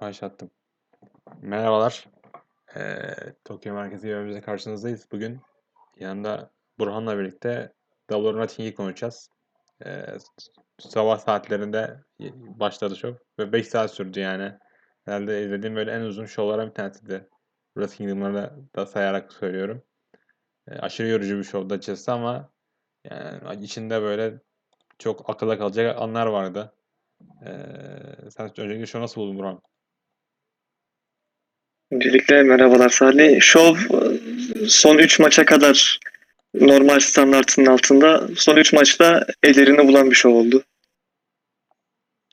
Başlattım. Merhabalar. Ee, Tokyo Merkezi bölümümüzde karşınızdayız. Bugün yanında Burhan'la birlikte Double or Nothing'i konuşacağız. Ee, sabah saatlerinde başladı show ve 5 saat sürdü yani. Herhalde izlediğim böyle en uzun şovlardan bir tanesiydi. Wrestle Kingdom'ları da sayarak söylüyorum. Ee, aşırı yorucu bir şovdu açıkçası ama yani içinde böyle çok akılda kalacak anlar vardı. Ee, sen öncelikle şu nasıl buldun Burhan? Öncelikle merhabalar Salih. Şov son 3 maça kadar normal standartının altında. Son 3 maçta ellerini bulan bir şov oldu.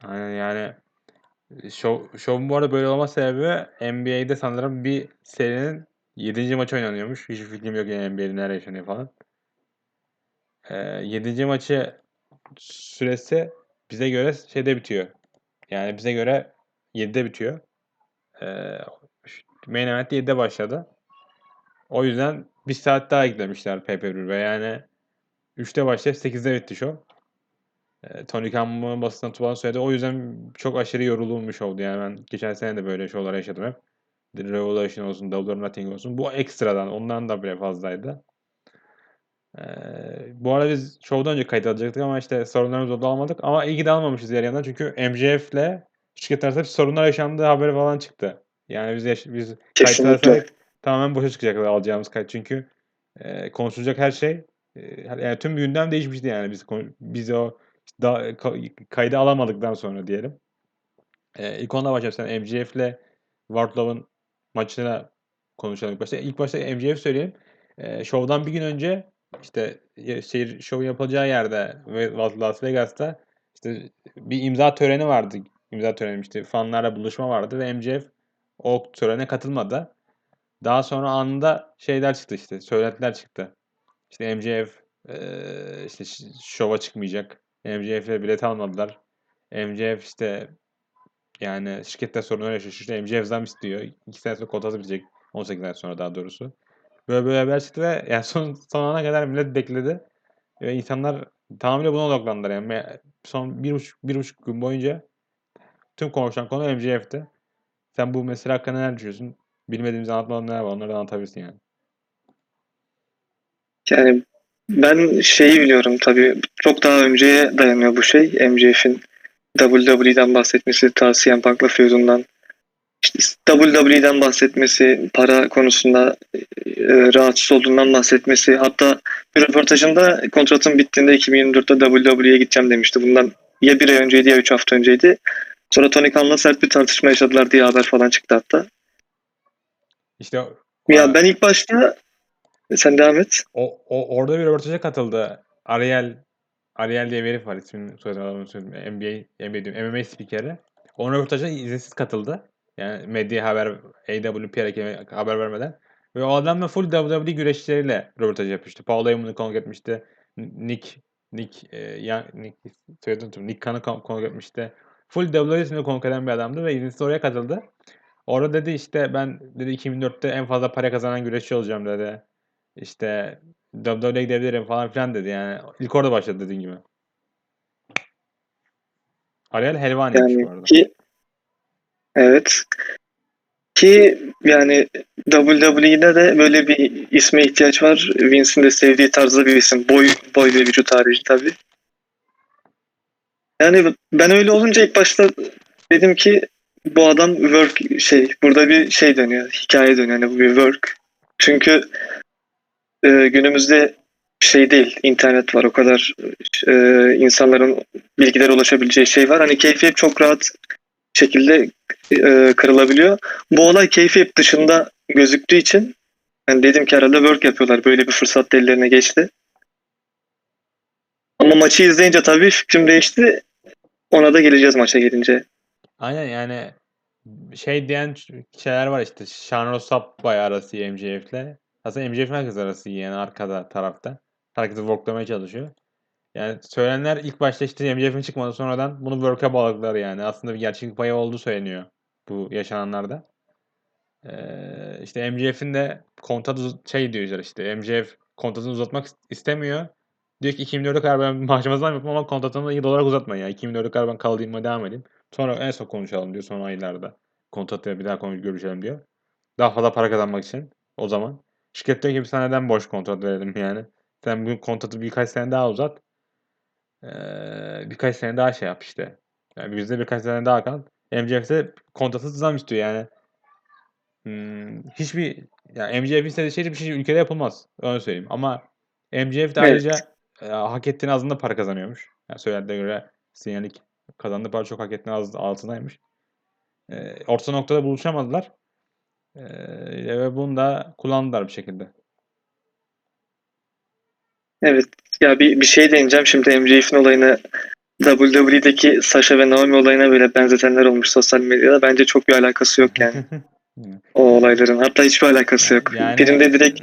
Aynen yani şov, şovun bu arada böyle olma sebebi NBA'de sanırım bir serinin 7. maçı oynanıyormuş. Hiçbir fikrim yok yani NBA'de nerede yaşanıyor falan. Ee, 7. maçı süresi bize göre şeyde bitiyor. Yani bize göre 7'de bitiyor. Ee, main event 7'de başladı. O yüzden bir saat daha eklemişler pay ve yani 3'te başlayıp 8'de bitti show. E, Tony Khan'ın basına tutulan söyledi. O yüzden çok aşırı yorulmuş oldu. Yani ben geçen sene de böyle şovlar yaşadım hep. The Revolution olsun, Double or Nothing olsun. Bu ekstradan, ondan da bile fazlaydı. Ee, bu arada biz şovdan önce kayıt alacaktık ama işte sorunlarımız oldu almadık. Ama iyi ki de almamışız yer yandan. Çünkü MJF'le şirket arasında sorunlar yaşandığı haberi falan çıktı. Yani biz, yaş- biz kayıt alsaydık tamamen boşa çıkacaklar alacağımız kayıt. Çünkü e, konuşulacak her şey e, yani tüm gündem değişmişti yani biz biz o da, kayda alamadıktan sonra diyelim. E, ilk onda başlayalım. Sen MJF'le Wardlow'un maçına konuşalım ilk başta. İlk başta MJF söyleyeyim. E, şovdan bir gün önce işte şehir şov yapılacağı yerde ve Las Vegas'ta işte bir imza töreni vardı. İmza töreni işte fanlarla buluşma vardı ve MJF o törene katılmadı. Daha sonra anında şeyler çıktı işte. Söylentiler çıktı. İşte MJF e, işte şova çıkmayacak. MJF'e bilet almadılar. MJF işte yani şirkette sorunlar yaşıyor. İşte MJF zam istiyor. 2 sene sonra kotası bitecek. 18 ay sonra daha doğrusu. Böyle böyle haber çıktı ve yani son, son ana kadar millet bekledi. Ve insanlar tamamıyla buna odaklandılar. Yani son bir buçuk, bir buçuk gün boyunca tüm konuşan konu MJF'ti. Sen bu mesele hakkında neler düşünüyorsun? Bilmediğimizi anlatmadan neler var onları da anlatabilirsin yani. Yani ben şeyi biliyorum tabii çok daha önceye dayanıyor bu şey. MJF'in WWE'den bahsetmesi, ta CM Punk'la feudundan işte WWE'den bahsetmesi, para konusunda e, rahatsız olduğundan bahsetmesi. Hatta bir röportajında kontratın bittiğinde 2024'te WWE'ye gideceğim demişti. Bundan ya bir ay önceydi ya üç hafta önceydi. Sonra Tony Khan'la sert bir tartışma yaşadılar diye haber falan çıktı hatta. İşte ya ben ilk başta sen devam et. O, o orada bir röportaja katıldı. Ariel Ariel diye bir herif var ismini soyadını söyledim. NBA, NBA diyorum, MMA spikeri. Onun röportajına izinsiz katıldı. Yani medya haber, AW, PRK haber vermeden. Ve o adam da full WWE güreşçileriyle röportaj yapmıştı. Paul Heyman'ı konuk etmişti. Nick, Nick, e, ya, Nick, söyledim, Nick Khan'ı konuk etmişti. Full WWE'sini konuk eden bir adamdı ve izinsiz oraya katıldı. Orada dedi işte ben dedi 2004'te en fazla para kazanan güreşçi olacağım dedi. İşte WWE'ye gidebilirim falan filan dedi yani. İlk orada başladı dediğin gibi. Ariel Helvani'ymiş yani bu arada. Ki, evet. Ki yani WWE'de de böyle bir isme ihtiyaç var. Vince'in de sevdiği tarzda bir isim. Boy, boy ve vücut harici tabii. Yani ben öyle olunca ilk başta dedim ki bu adam work şey burada bir şey dönüyor. Hikaye dönüyor. Yani bu bir work. Çünkü e, günümüzde şey değil. internet var. O kadar e, insanların bilgilere ulaşabileceği şey var. Hani keyfiyet çok rahat şekilde e, kırılabiliyor. Bu olay keyfiyet dışında gözüktüğü için yani dedim ki herhalde work yapıyorlar. Böyle bir fırsat ellerine geçti. Ama maçı izleyince tabii fikrim değişti. Ona da geleceğiz maça gelince. Aynen yani şey diyen şeyler var işte. Sean Rossap bayağı arası iyi MJF'le. Aslında MJF herkes arası iyi yani arkada tarafta. Herkesi worklamaya çalışıyor. Yani söylenenler ilk başta işte MJF'in çıkmadı sonradan bunu work'a bağladılar yani. Aslında bir gerçeklik payı olduğu söyleniyor bu yaşananlarda. Ee, işte MJF'in de kontratı şey diyor işte MJF kontratını uzatmak istemiyor. Diyor ki 2004'e kadar ben maaşıma zam yapmam ama kontratımı iyi olarak uzatmayın ya. 2004'e kadar ben kalayım devam edeyim. Sonra en son konuşalım diyor son aylarda. kontratı bir daha konu görüşelim diyor. Daha fazla para kazanmak için o zaman. Şirket diyor ki biz sana neden boş kontrat verelim yani. Sen bu kontratı birkaç sene daha uzat. Ee, birkaç sene daha şey yap işte. Yani bizde birkaç sene daha kal. MCF'de kontratı zam istiyor yani. Hmm, hiçbir yani MCF'in istediği şey bir şey ülkede yapılmaz. Öyle söyleyeyim. Ama MCF de Evet. ayrıca e, hak ettiğinin azında para kazanıyormuş. Yani söylediğine göre sinyalik kazandığı para çok hak ettiğinin az, altındaymış. E, orta noktada buluşamadılar. E, ve bunu da kullandılar bir şekilde. Evet. Ya bir, bir şey değineceğim. Şimdi MJF'in olayını WWE'deki Sasha ve Naomi olayına böyle benzetenler olmuş sosyal medyada. Bence çok bir alakası yok yani o olayların. Hatta hiçbir alakası yok. Yani- Birinde direkt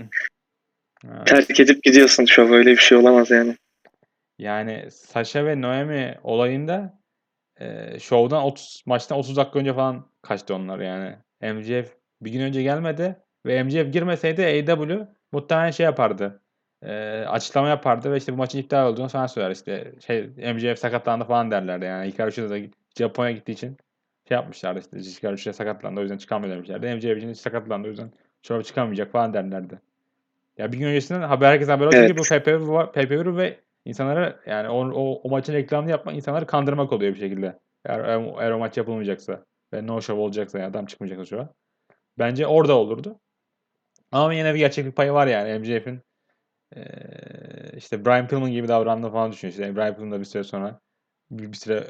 Ha. terk edip gidiyorsun şov. Öyle bir şey olamaz yani. Yani Sasha ve Naomi olayında e, şovdan 30 maçtan 30 dakika önce falan kaçtı onlar yani. MJF bir gün önce gelmedi ve MJF girmeseydi AEW muhtemelen şey yapardı. E, açıklama yapardı ve işte bu maçın iptal olduğunu falan söyler işte. Şey MJF sakatlandı falan derlerdi yani. Hikaru da Japonya gittiği için şey yapmışlardı işte. Hikaru sakatlandı o yüzden çıkamıyor demişlerdi. MJF için sakatlandı o yüzden şova çıkamayacak falan derlerdi. Ya bir gün öncesinden haber herkes haber oldu Evet. ki bu var- pay-per-view ve insanları yani o, o, o maçın reklamını yapmak insanları kandırmak oluyor bir şekilde. Eğer, eğer o maç yapılmayacaksa ve no show olacaksa ya adam çıkmayacaksa şova. Bence orada olurdu. Ama yine bir gerçeklik payı var yani MJF'in eee, işte Brian Pillman gibi davrandığı falan düşünüyor. İşte Brian Pillman da bir süre sonra bir, bir süre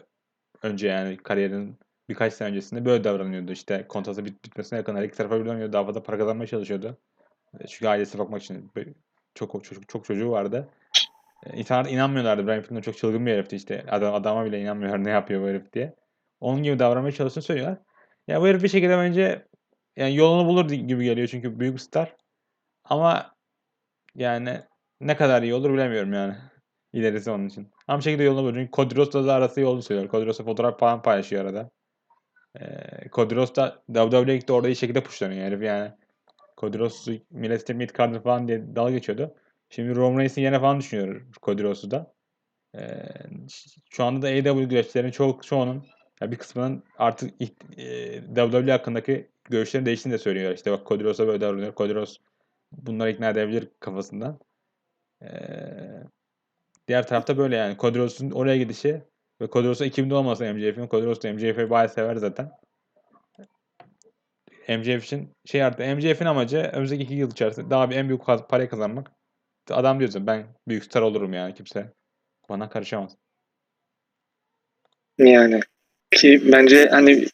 önce yani kariyerinin birkaç sene öncesinde böyle davranıyordu. İşte kontratı bit bitmesine yakın her iki tarafa birden daha fazla para kazanmaya çalışıyordu. E, Çünkü ailesine bakmak için çok çok çok çocuğu vardı. E, İnsanlar inanmıyorlardı. Brian Pillman çok çılgın bir herifti işte. Adam, adama bile inanmıyorlar ne yapıyor bu herif diye. Onun gibi davranmaya çalıştığını söylüyorlar. Ya bu herif bir şekilde bence yani yolunu bulur gibi geliyor çünkü büyük bir star. Ama yani ne kadar iyi olur bilemiyorum yani. İlerisi onun için. Ama bir şekilde yolunu bulur. Çünkü Cody Rhodes'la da arası iyi olduğunu söylüyor. Cody Rhodes'la fotoğraf falan paylaşıyor arada. Ee, Cody Rhodes da gitti orada iyi şekilde pushlanıyor herif yani. Cody Rhodes'u millet mid card falan diye dalga geçiyordu. Şimdi Roman Reigns'in yerine falan düşünüyor Cody Rhodes'u da. Ee, şu anda da AEW güreşçilerin çoğu, çoğunun ya bir kısmının artık e, WWE hakkındaki görüşlerin değiştiğini de söylüyor. İşte bak Cody Rhodes'a böyle davranıyor. Cody Rhodes bunları ikna edebilir kafasından. Ee, diğer tarafta böyle yani. Cody Rhodes'un oraya gidişi ve Cody Rhodes'a 2000'de olmasa MJF'in Cody Rhodes da MJF'i bayağı sever zaten. MJF için şey artık MJF'in amacı önümüzdeki iki yıl içerisinde daha bir en büyük parayı kazanmak. Adam diyor zaten ben büyük star olurum yani kimse bana karışamaz. Yani ki bence hani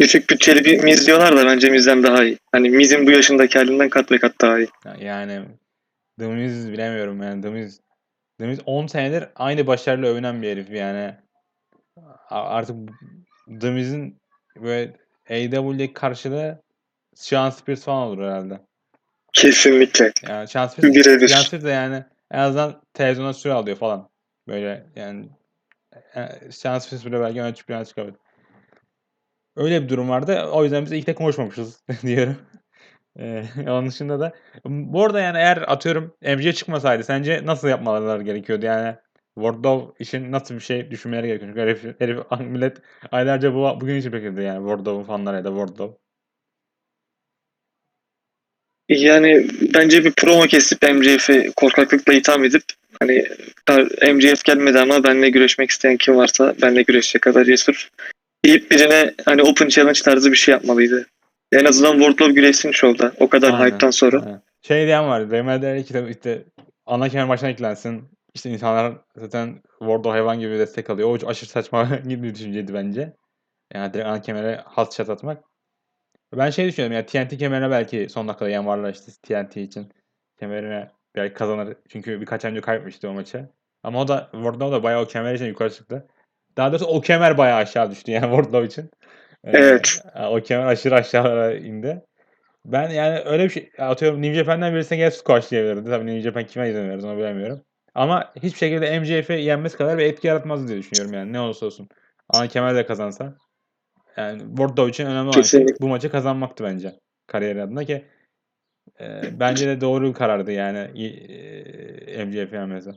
düşük bütçeli bir Miz diyorlar da bence Miz'den daha iyi. Hani Miz'in bu yaşındaki halinden kat ve kat daha iyi. Ya- Yani The Miz bilemiyorum yani The Miz, The Miz 10 senedir aynı başarıyla övünen bir herif yani. Artık The Miz'in böyle AEW'deki karşılığı Sean Spears falan olur herhalde. Kesinlikle. Yani Sean Spears, Birebir. Sean Spears de yani en azından televizyona süre alıyor falan. Böyle yani e, Sean Spears bile belki ön plana çıkabilir. Öyle bir durum vardı. O yüzden biz ilk de konuşmamışız diyorum. Ee, onun dışında da bu arada yani eğer atıyorum MJ çıkmasaydı sence nasıl yapmaları gerekiyordu yani Wardlow için nasıl bir şey düşünmeleri gerekiyor? Çünkü herif, herif millet aylarca bu, bugün için bekledi yani Wardlow'un fanları ya da Wardlow. Yani bence bir promo kesip MJF'i korkaklıkla itham edip hani MJF gelmedi ama benle güreşmek isteyen kim varsa benle güreşecek kadar cesur deyip birine hani open challenge tarzı bir şey yapmalıydı. En azından Wardlow güreşsin şovda. O kadar Aynen. hype'tan sonra. Aynen. Şey diyen var. Remedy işte, işte ana kemer başına eklensin. İşte insanlar zaten Wardlow hayvan gibi destek alıyor. O aşırı saçma gibi bir düşünceydi bence. Yani direkt ana kemere has çat atmak. Ben şey düşünüyorum ya TNT kemerine belki son dakikada yan varlar işte TNT için. Kemerine belki kazanır. Çünkü birkaç önce kaybetmişti o maçı. Ama o da Wardlow da bayağı o kemer için yukarı çıktı. Daha doğrusu o kemer bayağı aşağı düştü yani Wardlow için. Ee, Evet. o kemer aşırı aşağılara indi. Ben yani öyle bir şey atıyorum New Japan'dan birisine gel squashlayabilirdi. Tabii New Japan kime izin verir onu bilemiyorum. Ama hiçbir şekilde MJF'i yenmesi kadar bir etki yaratmaz diye düşünüyorum yani ne olursa olsun. Ana kemer de kazansa. Yani Wardlow için önemli olan şey bu maçı kazanmaktı bence. Kariyeri adına ki e, bence de doğru bir karardı yani e, MJF yenmesi.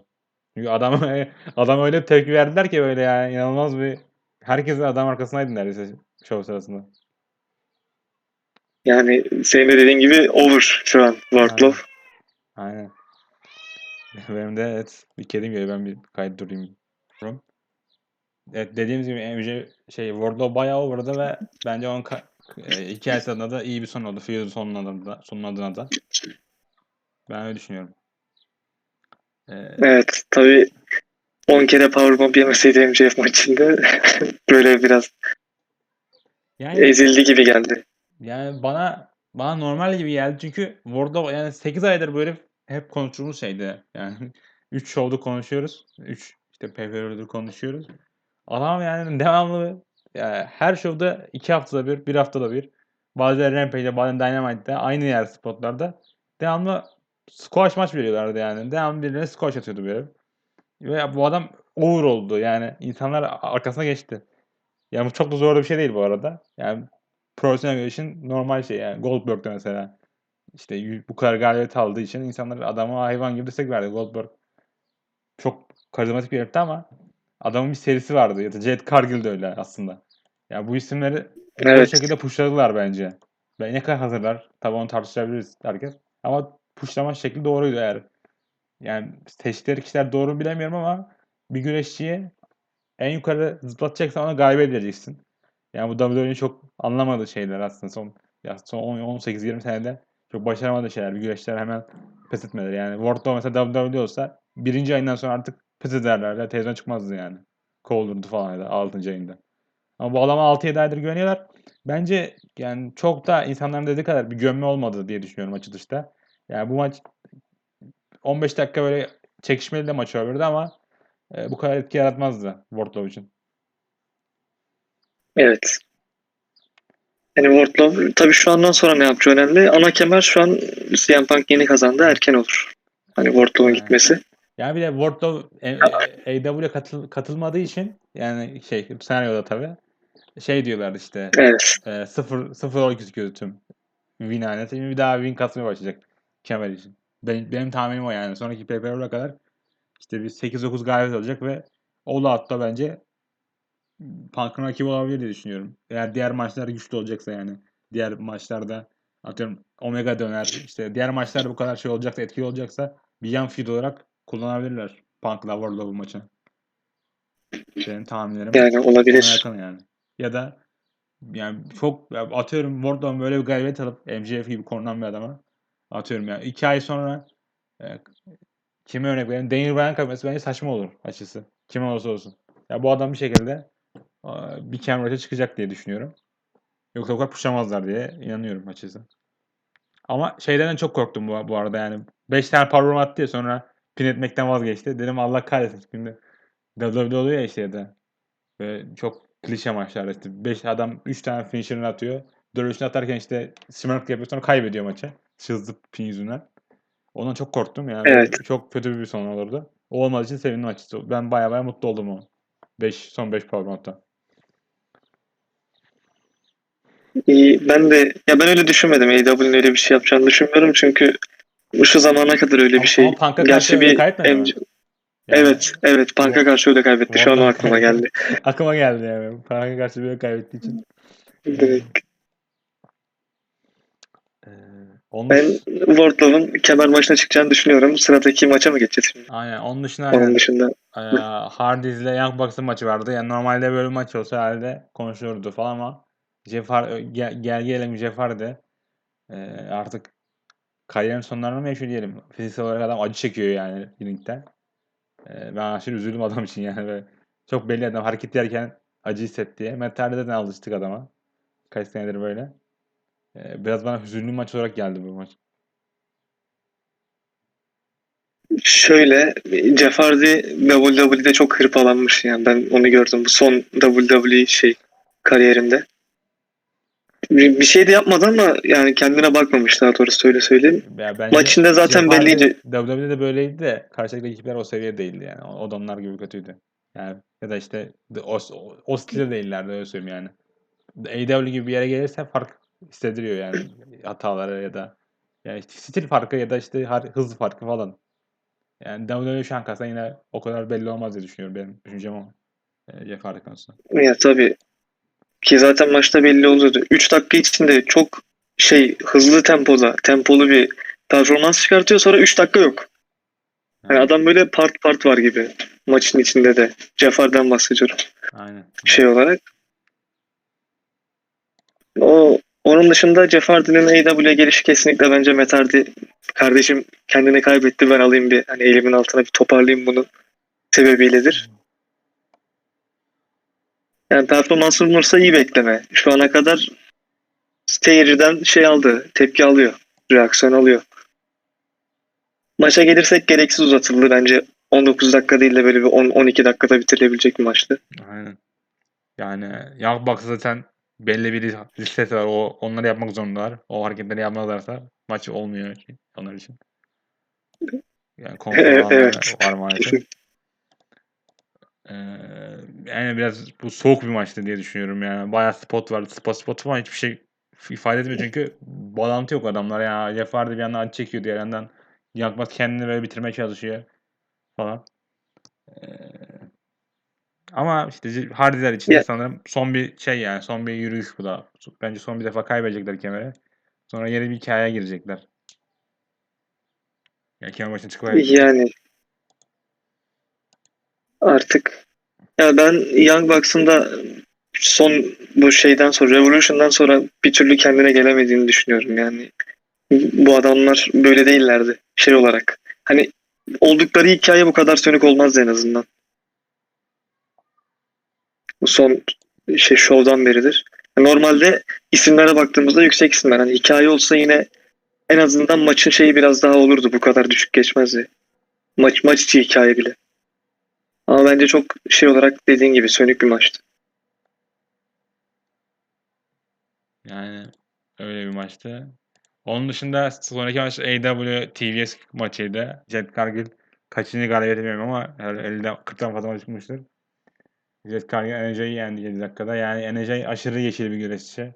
Çünkü adam adam öyle tepki verdiler ki böyle yani inanılmaz bir herkes adam arkasındaydı neredeyse şov sırasında. Yani senin de dediğin gibi over şu an Wardlow. Aynen. Benim de evet bir kedim geliyor ben bir kayıt durayım. Evet dediğimiz gibi önce şey Wardlow bayağı over'dı ve bence onun ka- e, hikayesi adına da iyi bir son oldu. Feud'un sonun adına da, sonun adına da. Ben öyle düşünüyorum. Ee, Evet tabii 10 kere powerbomb yemeseydi MJF maçında böyle biraz yani ezildi gibi geldi. Yani bana bana normal gibi geldi çünkü Wardlow yani 8 aydır böyle hep konuştuğumuz şeydi. Yani 3 show'da konuşuyoruz. 3 işte PPV'de konuşuyoruz. Adam yani devamlı yani her show'da 2 haftada bir, 1 haftada bir bazen Rampage'de bazen Dynamite'de aynı yer spotlarda devamlı squash maç veriyorlardı yani. Devamlı birine squash atıyordu böyle. Ve bu adam over oldu yani insanlar arkasına geçti. Yani bu çok da zor bir şey değil bu arada. Yani profesyonel güreşin normal şey yani Goldberg'de mesela işte bu kadar galibiyet aldığı için insanlar adama hayvan gibi destek verdi. Goldberg çok karizmatik bir herifti ama adamın bir serisi vardı ya da Jet Cargill de öyle aslında. Ya bu isimleri Evet. şekilde pushladılar bence. Ben ne kadar hazırlar tabii onu tartışabiliriz herkes. Ama pushlama şekli doğruydu eğer. Yani seçtikleri kişiler doğru bilemiyorum ama bir güreşçiyi en yukarı zıplatacaksan ona galibiyet vereceksin. Yani bu WWE'nin çok anlamadığı şeyler aslında son ya son 18-20 senede çok başaramadığı şeyler. Bir güreşler hemen pes etmeleri. Yani Wardlow mesela WWE olsa birinci ayından sonra artık pes ederler. Ya televizyon çıkmazdı yani. Kovulurdu falan ya da 6. ayında. Ama bu adama 6-7 aydır güveniyorlar. Bence yani çok da insanların dediği kadar bir gömme olmadı diye düşünüyorum açılışta. Yani bu maç 15 dakika böyle çekişmeli de maç olabilirdi ama e, bu kadar etki yaratmazdı Wardlow için. Evet. Yani Wardlow tabii şu andan sonra ne yapacağı önemli. Ana kemer şu an CM Punk yeni kazandı. Erken olur. Hani Wardlow'un gitmesi. Yani bir de Wardlow e, e, AEW'ye katıl, katılmadığı için yani şey senaryoda tabii şey diyorlardı işte Evet. e, 0 0 olarak gözüküyordu tüm win. Şimdi bir daha win kasmaya başlayacak kemer için. Benim, benim tahminim o yani. Sonraki PPV'ye kadar işte bir 8-9 galibiyet olacak ve All Out'ta bence Punk'ın rakibi olabilir diye düşünüyorum. Eğer diğer maçlar güçlü olacaksa yani. Diğer maçlarda atıyorum Omega döner. işte diğer maçlar bu kadar şey olacaksa, etkili olacaksa bir yan feud olarak kullanabilirler Punk'la Wardlow bu maçı. Benim tahminlerim Yani olabilir. yani. Ya da yani çok ya atıyorum Wardlow'un böyle bir galibiyet alıp MJF gibi korunan bir adama atıyorum yani iki ay sonra e, kime örnek vereyim? Daniel Bryan kaybetmesi bence saçma olur açısı. Kim olursa olsun. Ya bu adam bir şekilde Aa, bir Cambridge'e çıkacak diye düşünüyorum. Yoksa o kadar pushamazlar diye inanıyorum açıkçası. Ama şeyden de çok korktum bu, bu arada yani. 5 tane powerbomb attı ya sonra pin etmekten vazgeçti. Dedim Allah kahretsin şimdi. WWE oluyor ya işte ya da. Böyle çok klişe maçlar işte. 5 adam 3 tane finisher'ını atıyor. Dövüşünü atarken işte smirk yapıyor sonra kaybediyor maçı. Hızlı pin yüzünden. Ondan çok korktum yani. Evet. Çok kötü bir son olurdu. O olmadığı için sevindim açıkçası. Ben baya baya mutlu oldum o. 5 son 5 powerbomb'ta. İyi, ben de ya ben öyle düşünmedim. AEW'nin öyle bir şey yapacağını düşünmüyorum çünkü şu zamana kadar öyle bir şey. ama Punk'a karşı Gerçi öyle bir kaybetmedi mi? MJ Yani Evet, evet. Punk'a karşı öyle kaybetti. Şu an o aklıma geldi. aklıma geldi yani. Punk'a karşı böyle kaybettiği için. Direkt. Ee, onun, Ben Wardlow'un kemer maçına çıkacağını düşünüyorum. Sıradaki maça mı geçeceğiz şimdi? aynen, onun dışında Onun aynen, dışında e, Hardys ile Young Bucks'ın maçı vardı. Yani normalde böyle bir maç olsa herhalde konuşulurdu falan ama Jeff Har- gel, gel gelelim Jeff Hardy e, artık kariyerin sonlarına mı yaşıyor diyelim. Fiziksel olarak adam acı çekiyor yani ringde. E, ben aşırı üzüldüm adam için yani. Ve çok belli adam hareket yerken acı hissetti. Matt Hardy'den alıştık adama. Kaç senedir böyle. E, biraz bana hüzünlü maç olarak geldi bu maç. şöyle Jeff Hardy WWE'de çok hırpalanmış yani ben onu gördüm bu son WWE şey kariyerinde. Bir bir şey de yapmadı ama yani kendine bakmamış daha doğrusu öyle söyleyeyim. Ya bence Maçında zaten belliydi. WWE'de de böyleydi de karşıdaki ekipler o seviyede değildi yani. O, o da onlar gibi kötüydü. Yani ya da işte o, o, o stilde değillerdi öyle söyleyeyim yani. AEW gibi bir yere gelirse fark hissediliyor yani hataları ya da yani işte stil farkı ya da işte hız farkı falan. Yani WWE şu an kalsa yine o kadar belli olmaz diye düşünüyorum benim düşüncem o. E, Jeff Hardy konusunda. Ya tabii ki zaten maçta belli oluyordu. 3 dakika içinde çok şey hızlı tempoda, tempolu bir performans çıkartıyor sonra 3 dakika yok. Yani adam böyle part part var gibi maçın içinde de. Cefar'dan bahsediyorum Aynen. şey olarak. O onun dışında Jeff Hardy'nin AEW gelişi kesinlikle bence Matt Hardy kardeşim kendini kaybetti ben alayım bir hani elimin altına bir toparlayayım bunu sebebiyledir. Yani performansı bulunursa iyi bekleme. Şu ana kadar seyirciden şey aldı, tepki alıyor, reaksiyon alıyor. Maça gelirsek gereksiz uzatıldı bence. 19 dakika değil de böyle bir 10-12 dakikada bitirilebilecek bir maçtı. Aynen. Yani Young Bucks zaten belli bir listesi var. O, onları yapmak zorundalar. O hareketleri yapmazlarsa maç olmuyor ki onlar için. Yani kontrol Evet, evet. var maalesef. Ee, yani biraz bu soğuk bir maçtı diye düşünüyorum yani. Bayağı spot vardı. Spot spot falan hiçbir şey ifade etmiyor çünkü bağlantı yok adamlar ya. Jeff Hardy bir yandan acı çekiyor diğer yandan Bucks kendini böyle bitirmeye çalışıyor falan. Ee, ama işte Hardy'ler için Ya- sanırım son bir şey yani son bir yürüyüş bu da. Bence son bir defa kaybedecekler kemeri. Sonra yeni bir hikayeye girecekler. Yani kemer başına çıkıverecekler. Yani artık ya ben Young Bucks'ın da son bu şeyden sonra Revolution'dan sonra bir türlü kendine gelemediğini düşünüyorum yani. Bu adamlar böyle değillerdi şey olarak. Hani oldukları hikaye bu kadar sönük olmazdı en azından. Bu son şey şovdan beridir. Normalde isimlere baktığımızda yüksek isimler. Hani hikaye olsa yine en azından maçın şeyi biraz daha olurdu. Bu kadar düşük geçmezdi. Maç maç içi hikaye bile. Ama bence çok şey olarak dediğin gibi sönük bir maçtı. Yani öyle bir maçtı. Onun dışında sonraki maç AW TVS maçıydı. Jet Cargill kaçıncı galibiyeti bilmiyorum ama herhalde 50'den 40'tan fazla maç çıkmıştır. Jet Cargill NJ'yi yendi 7 dakikada. Yani NJ aşırı yeşil bir güreşçi.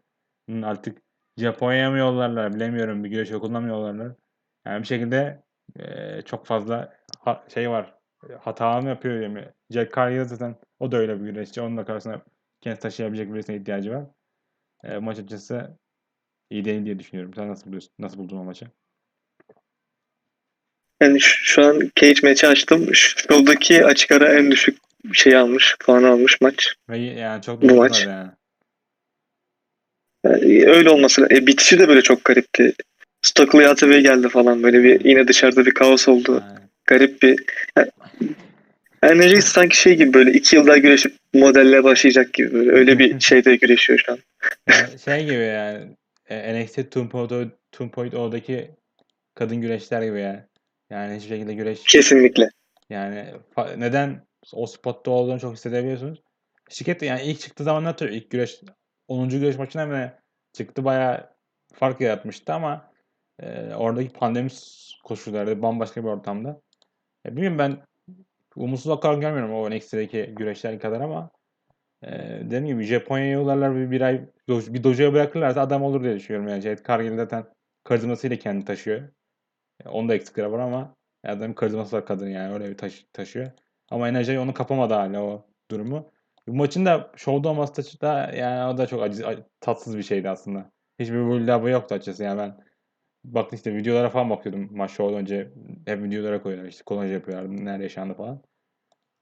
Artık Japonya'ya mı yollarlar bilemiyorum. Bir güreş okuluna mı yollarlar. Yani bir şekilde eee, çok fazla şey var. Hata mı yapıyor diye mi? Jet Cargill zaten o da öyle bir güreşçi. Onun da karşısına kendisi taşıyabilecek birisine ihtiyacı var. Eee, maç açıkçası iyi değil diye düşünüyorum. Sen nasıl buluyorsun? Nasıl buldun o maçı? Yani şu, şu an cage maçı açtım. Şovdaki açık ara en düşük şey almış, puan almış maç. Ve yani çok Bu maç. yani. Yani öyle olması. E, bitişi de böyle çok garipti. Stokely ATV geldi falan böyle bir yine dışarıda bir kaos oldu. Yani, Garip bir yani, Enerji sanki şey gibi böyle iki yıl daha güreşip modelle başlayacak gibi böyle öyle bir şeyde güreşiyor şu an. şey gibi yani e, NXT 2.0 2.0'daki kadın güreşler gibi yani. Yani hiçbir şekilde güreş Kesinlikle. yani neden o spotta olduğunu çok hissedebiliyorsunuz. Şirket de yani ilk çıktığı zamanlar tabii ilk güreş 10. güreş maçına mı ne çıktı bayağı fark yaratmıştı ama e, oradaki pandemi koşulları bambaşka bir ortamda. Ya bilmiyorum ben umutsuz olarak görmüyorum o NXT'deki güreşler kadar ama e, dediğim gibi Japonya'ya yollarlar bir, bir ay bir dojoya bırakırlarsa adam olur diye düşünüyorum yani. Jet Cargill zaten karizmasıyla kendi taşıyor. E, Onun da eksikleri var ama adam karizması var kadın yani öyle bir taş- taşıyor. Ama Enerji onu kapamadı hala o durumu. Bu maçın da şovda olması da yani o da çok acı, ac- tatsız bir şeydi aslında. Hiçbir build-up'ı yoktu açıkçası yani ben baktım işte videolara falan bakıyordum maç şovdan önce hep videolara koyuyorlar işte kolaj yapıyorlar neler yaşandı falan.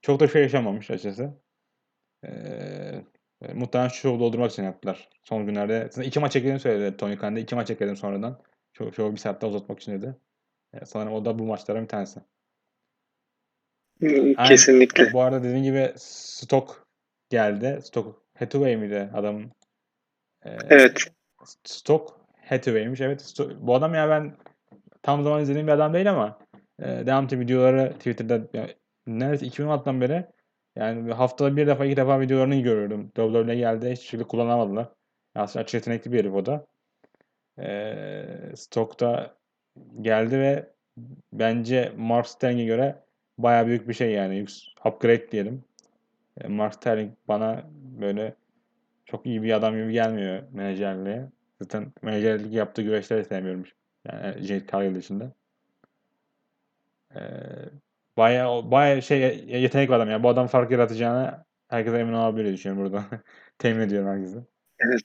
Çok da şey yaşanmamış açıkçası. Ee, muhtemelen şu şovu doldurmak için yaptılar. Son günlerde. Zaten iki maç eklediğini söyledi Tony Khan. İki maç ekledim sonradan. Şov, şovu bir saat daha uzatmak için dedi. E, sanırım o da bu maçların bir tanesi. Aynen. Kesinlikle. Bu arada dediğim gibi Stok geldi. Stok Hathaway miydi adamın? Ee, Evet. Stok Hathaway'miş. Evet. Bu adam ya ben tam zaman izlediğim bir adam değil ama e, devamlı videoları Twitter'da ya, neredeyse 2016'dan beri yani haftada bir defa iki defa videolarını görüyorum. WWE'ye geldi. Hiçbir şekilde kullanamadılar. Aslında açık yetenekli bir herif o da. E, Stock'ta geldi ve bence Mark Sterling'e göre baya büyük bir şey yani. Upgrade diyelim. E, Mark Sterling bana böyle çok iyi bir adam gibi gelmiyor menajerliğe. Zaten menajerlik yaptığı güreşleri sevmiyorum. Yani Jade Cargill dışında. Ee, bayağı, bayağı şey yetenek var adam yani. Bu adam fark yaratacağını herkese emin olabilir düşünüyorum burada. Temin ediyorum herkese. Evet.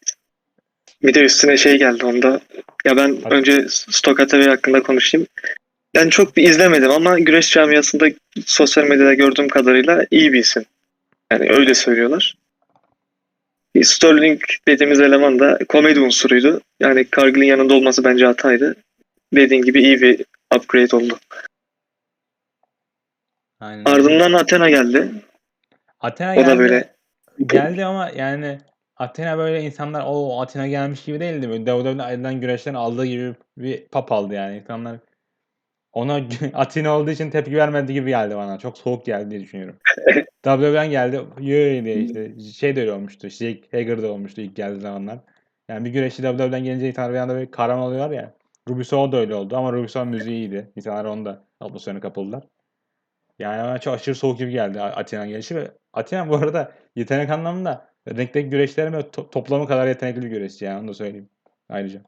Bir de üstüne şey geldi onda. Ya ben Hadi. önce Stoka TV hakkında konuşayım. Ben çok bir izlemedim ama güreş camiasında sosyal medyada gördüğüm kadarıyla iyi bir isim. Yani öyle söylüyorlar. Bir Sterling dediğimiz eleman da komedi unsuruydu. Yani Cargill'in yanında olması bence hataydı. Dediğin gibi iyi bir upgrade oldu. Aynen. Ardından Athena geldi. Athena O da geldi. böyle- geldi ama yani Athena böyle insanlar o Athena gelmiş gibi değildi. Böyle WWE'den güreşten aldığı gibi bir pap aldı yani. İnsanlar ona Athena olduğu için tepki vermedi gibi geldi bana. Çok soğuk geldi diye düşünüyorum. WWE'den geldi. Yöy diye işte. Şey de öyle olmuştu. Jake Hager da olmuştu ilk geldiği zamanlar. Yani bir güreşçi WWE'den gelince insanlar bir anda böyle kahraman oluyorlar ya. Ruby Soho da öyle oldu ama Ruby Soho müziği iyiydi. İnsanlar onu da atmosferine kapıldılar. Yani bana çok aşırı soğuk gibi geldi Atina'nın gelişi ve Atina bu arada yetenek anlamında renkteki güreşlerin böyle to- toplamı kadar yetenekli bir güreşçi yani onu da söyleyeyim ayrıca.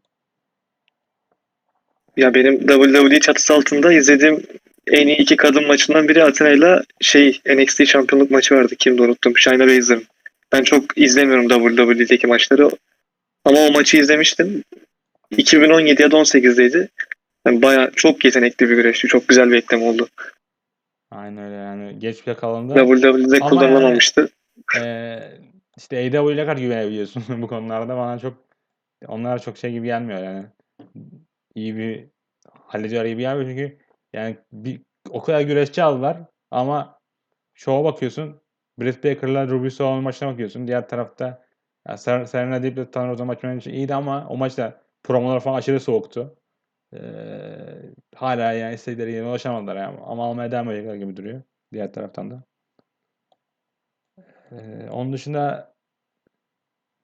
Ya benim WWE çatısı altında izlediğim en iyi iki kadın maçından biri Athena ile şey NXT şampiyonluk maçı vardı. Kimdi unuttum. Shayna Baszler'ın. Ben çok izlemiyorum WWE'deki maçları. Ama o maçı izlemiştim. 2017 ya da 18'deydi. Yani bayağı çok yetenekli bir güreşçi. Çok güzel bir eklem oldu. Aynen öyle yani geç bir kalındı. WWE'de Ama kullanılamamıştı. Ee, işte AEW'ye kadar güvenebiliyorsun bu konularda bana çok onlar çok şey gibi gelmiyor yani. İyi bir hallediyor iyi bir gelmiyor çünkü yani bir, o kadar güreşçi aldılar ama şova bakıyorsun Britt Baker'la Ruby Soho'nun maçına bakıyorsun. Diğer tarafta ya Ser- Serena Deeb ile Thunder Rosa maçı bence iyiydi ama o maçta promolar falan aşırı soğuktu. Ee, hala yani istedikleri yerine ulaşamadılar yani. ama almaya devam edecekler gibi duruyor diğer taraftan da. Ee, onun dışında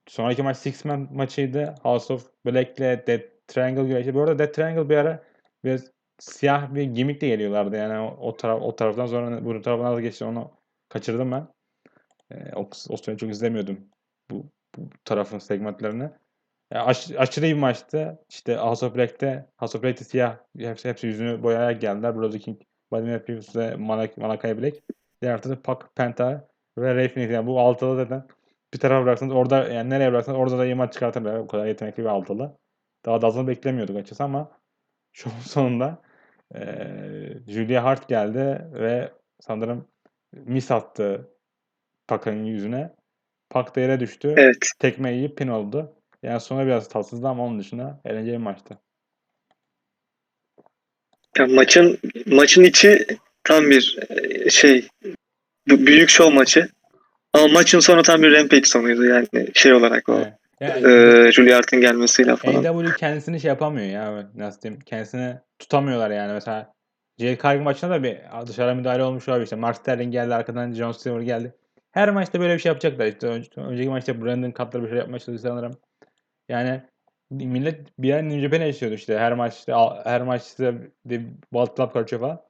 sonraki maç Six Man maçıydı. House of Black'le Dead Triangle güreşi. Bu arada Dead Triangle bir ara biraz siyah bir gimmickle geliyorlardı. Yani o, o taraf o taraftan sonra bu tarafına da geçti. Onu kaçırdım ben. Ee, o, o çok izlemiyordum bu, bu tarafın segmentlerini. Yani aş- aşırı bir maçtı. İşte House of Black'te House of Black'te siyah hepsi, hepsi yüzünü boyayarak geldiler. Brody King, Buddy Matthews ve Malak- Malakai Black. Diğer tarafta Pac, Penta ve Ray Phoenix. Yani bu altılı zaten bir tarafa bıraksanız orada yani nereye bıraksanız orada da iyi maç çıkartırlar. O kadar yetenekli bir altılı. Daha da azını beklemiyorduk açıkçası ama şovun sonunda eee Julia Hart geldi ve sanırım mis attı Pac'ın yüzüne. Pac da yere düştü. Evet. Tekme yiyip pin oldu. Yani sonra biraz tatsızdı ama onun dışında eğlenceli bir maçtı. Ya maçın maçın içi tam bir e, şey büyük şov maçı. Ama maçın sonu tam bir rampage sonuydu yani şey olarak o. Evet. Yani E, Julia Hart'ın gelmesiyle falan. AEW kendisini şey yapamıyor ya. Nasıl diyeyim? Kendisini tutamıyorlar yani. Mesela Jade Cargill maçında da bir dışarı müdahale olmuş olabilir. İşte Mark Sterling geldi arkadan John Stewart geldi. Her maçta böyle bir şey yapacaklar. İşte ön- önceki maçta Brandon Cutler bir şey yapmaya çalıştı sanırım. Yani millet bir yer New Japan'e yaşıyordu işte. Her maçta her maçta bir Balt Club kaçıyor falan.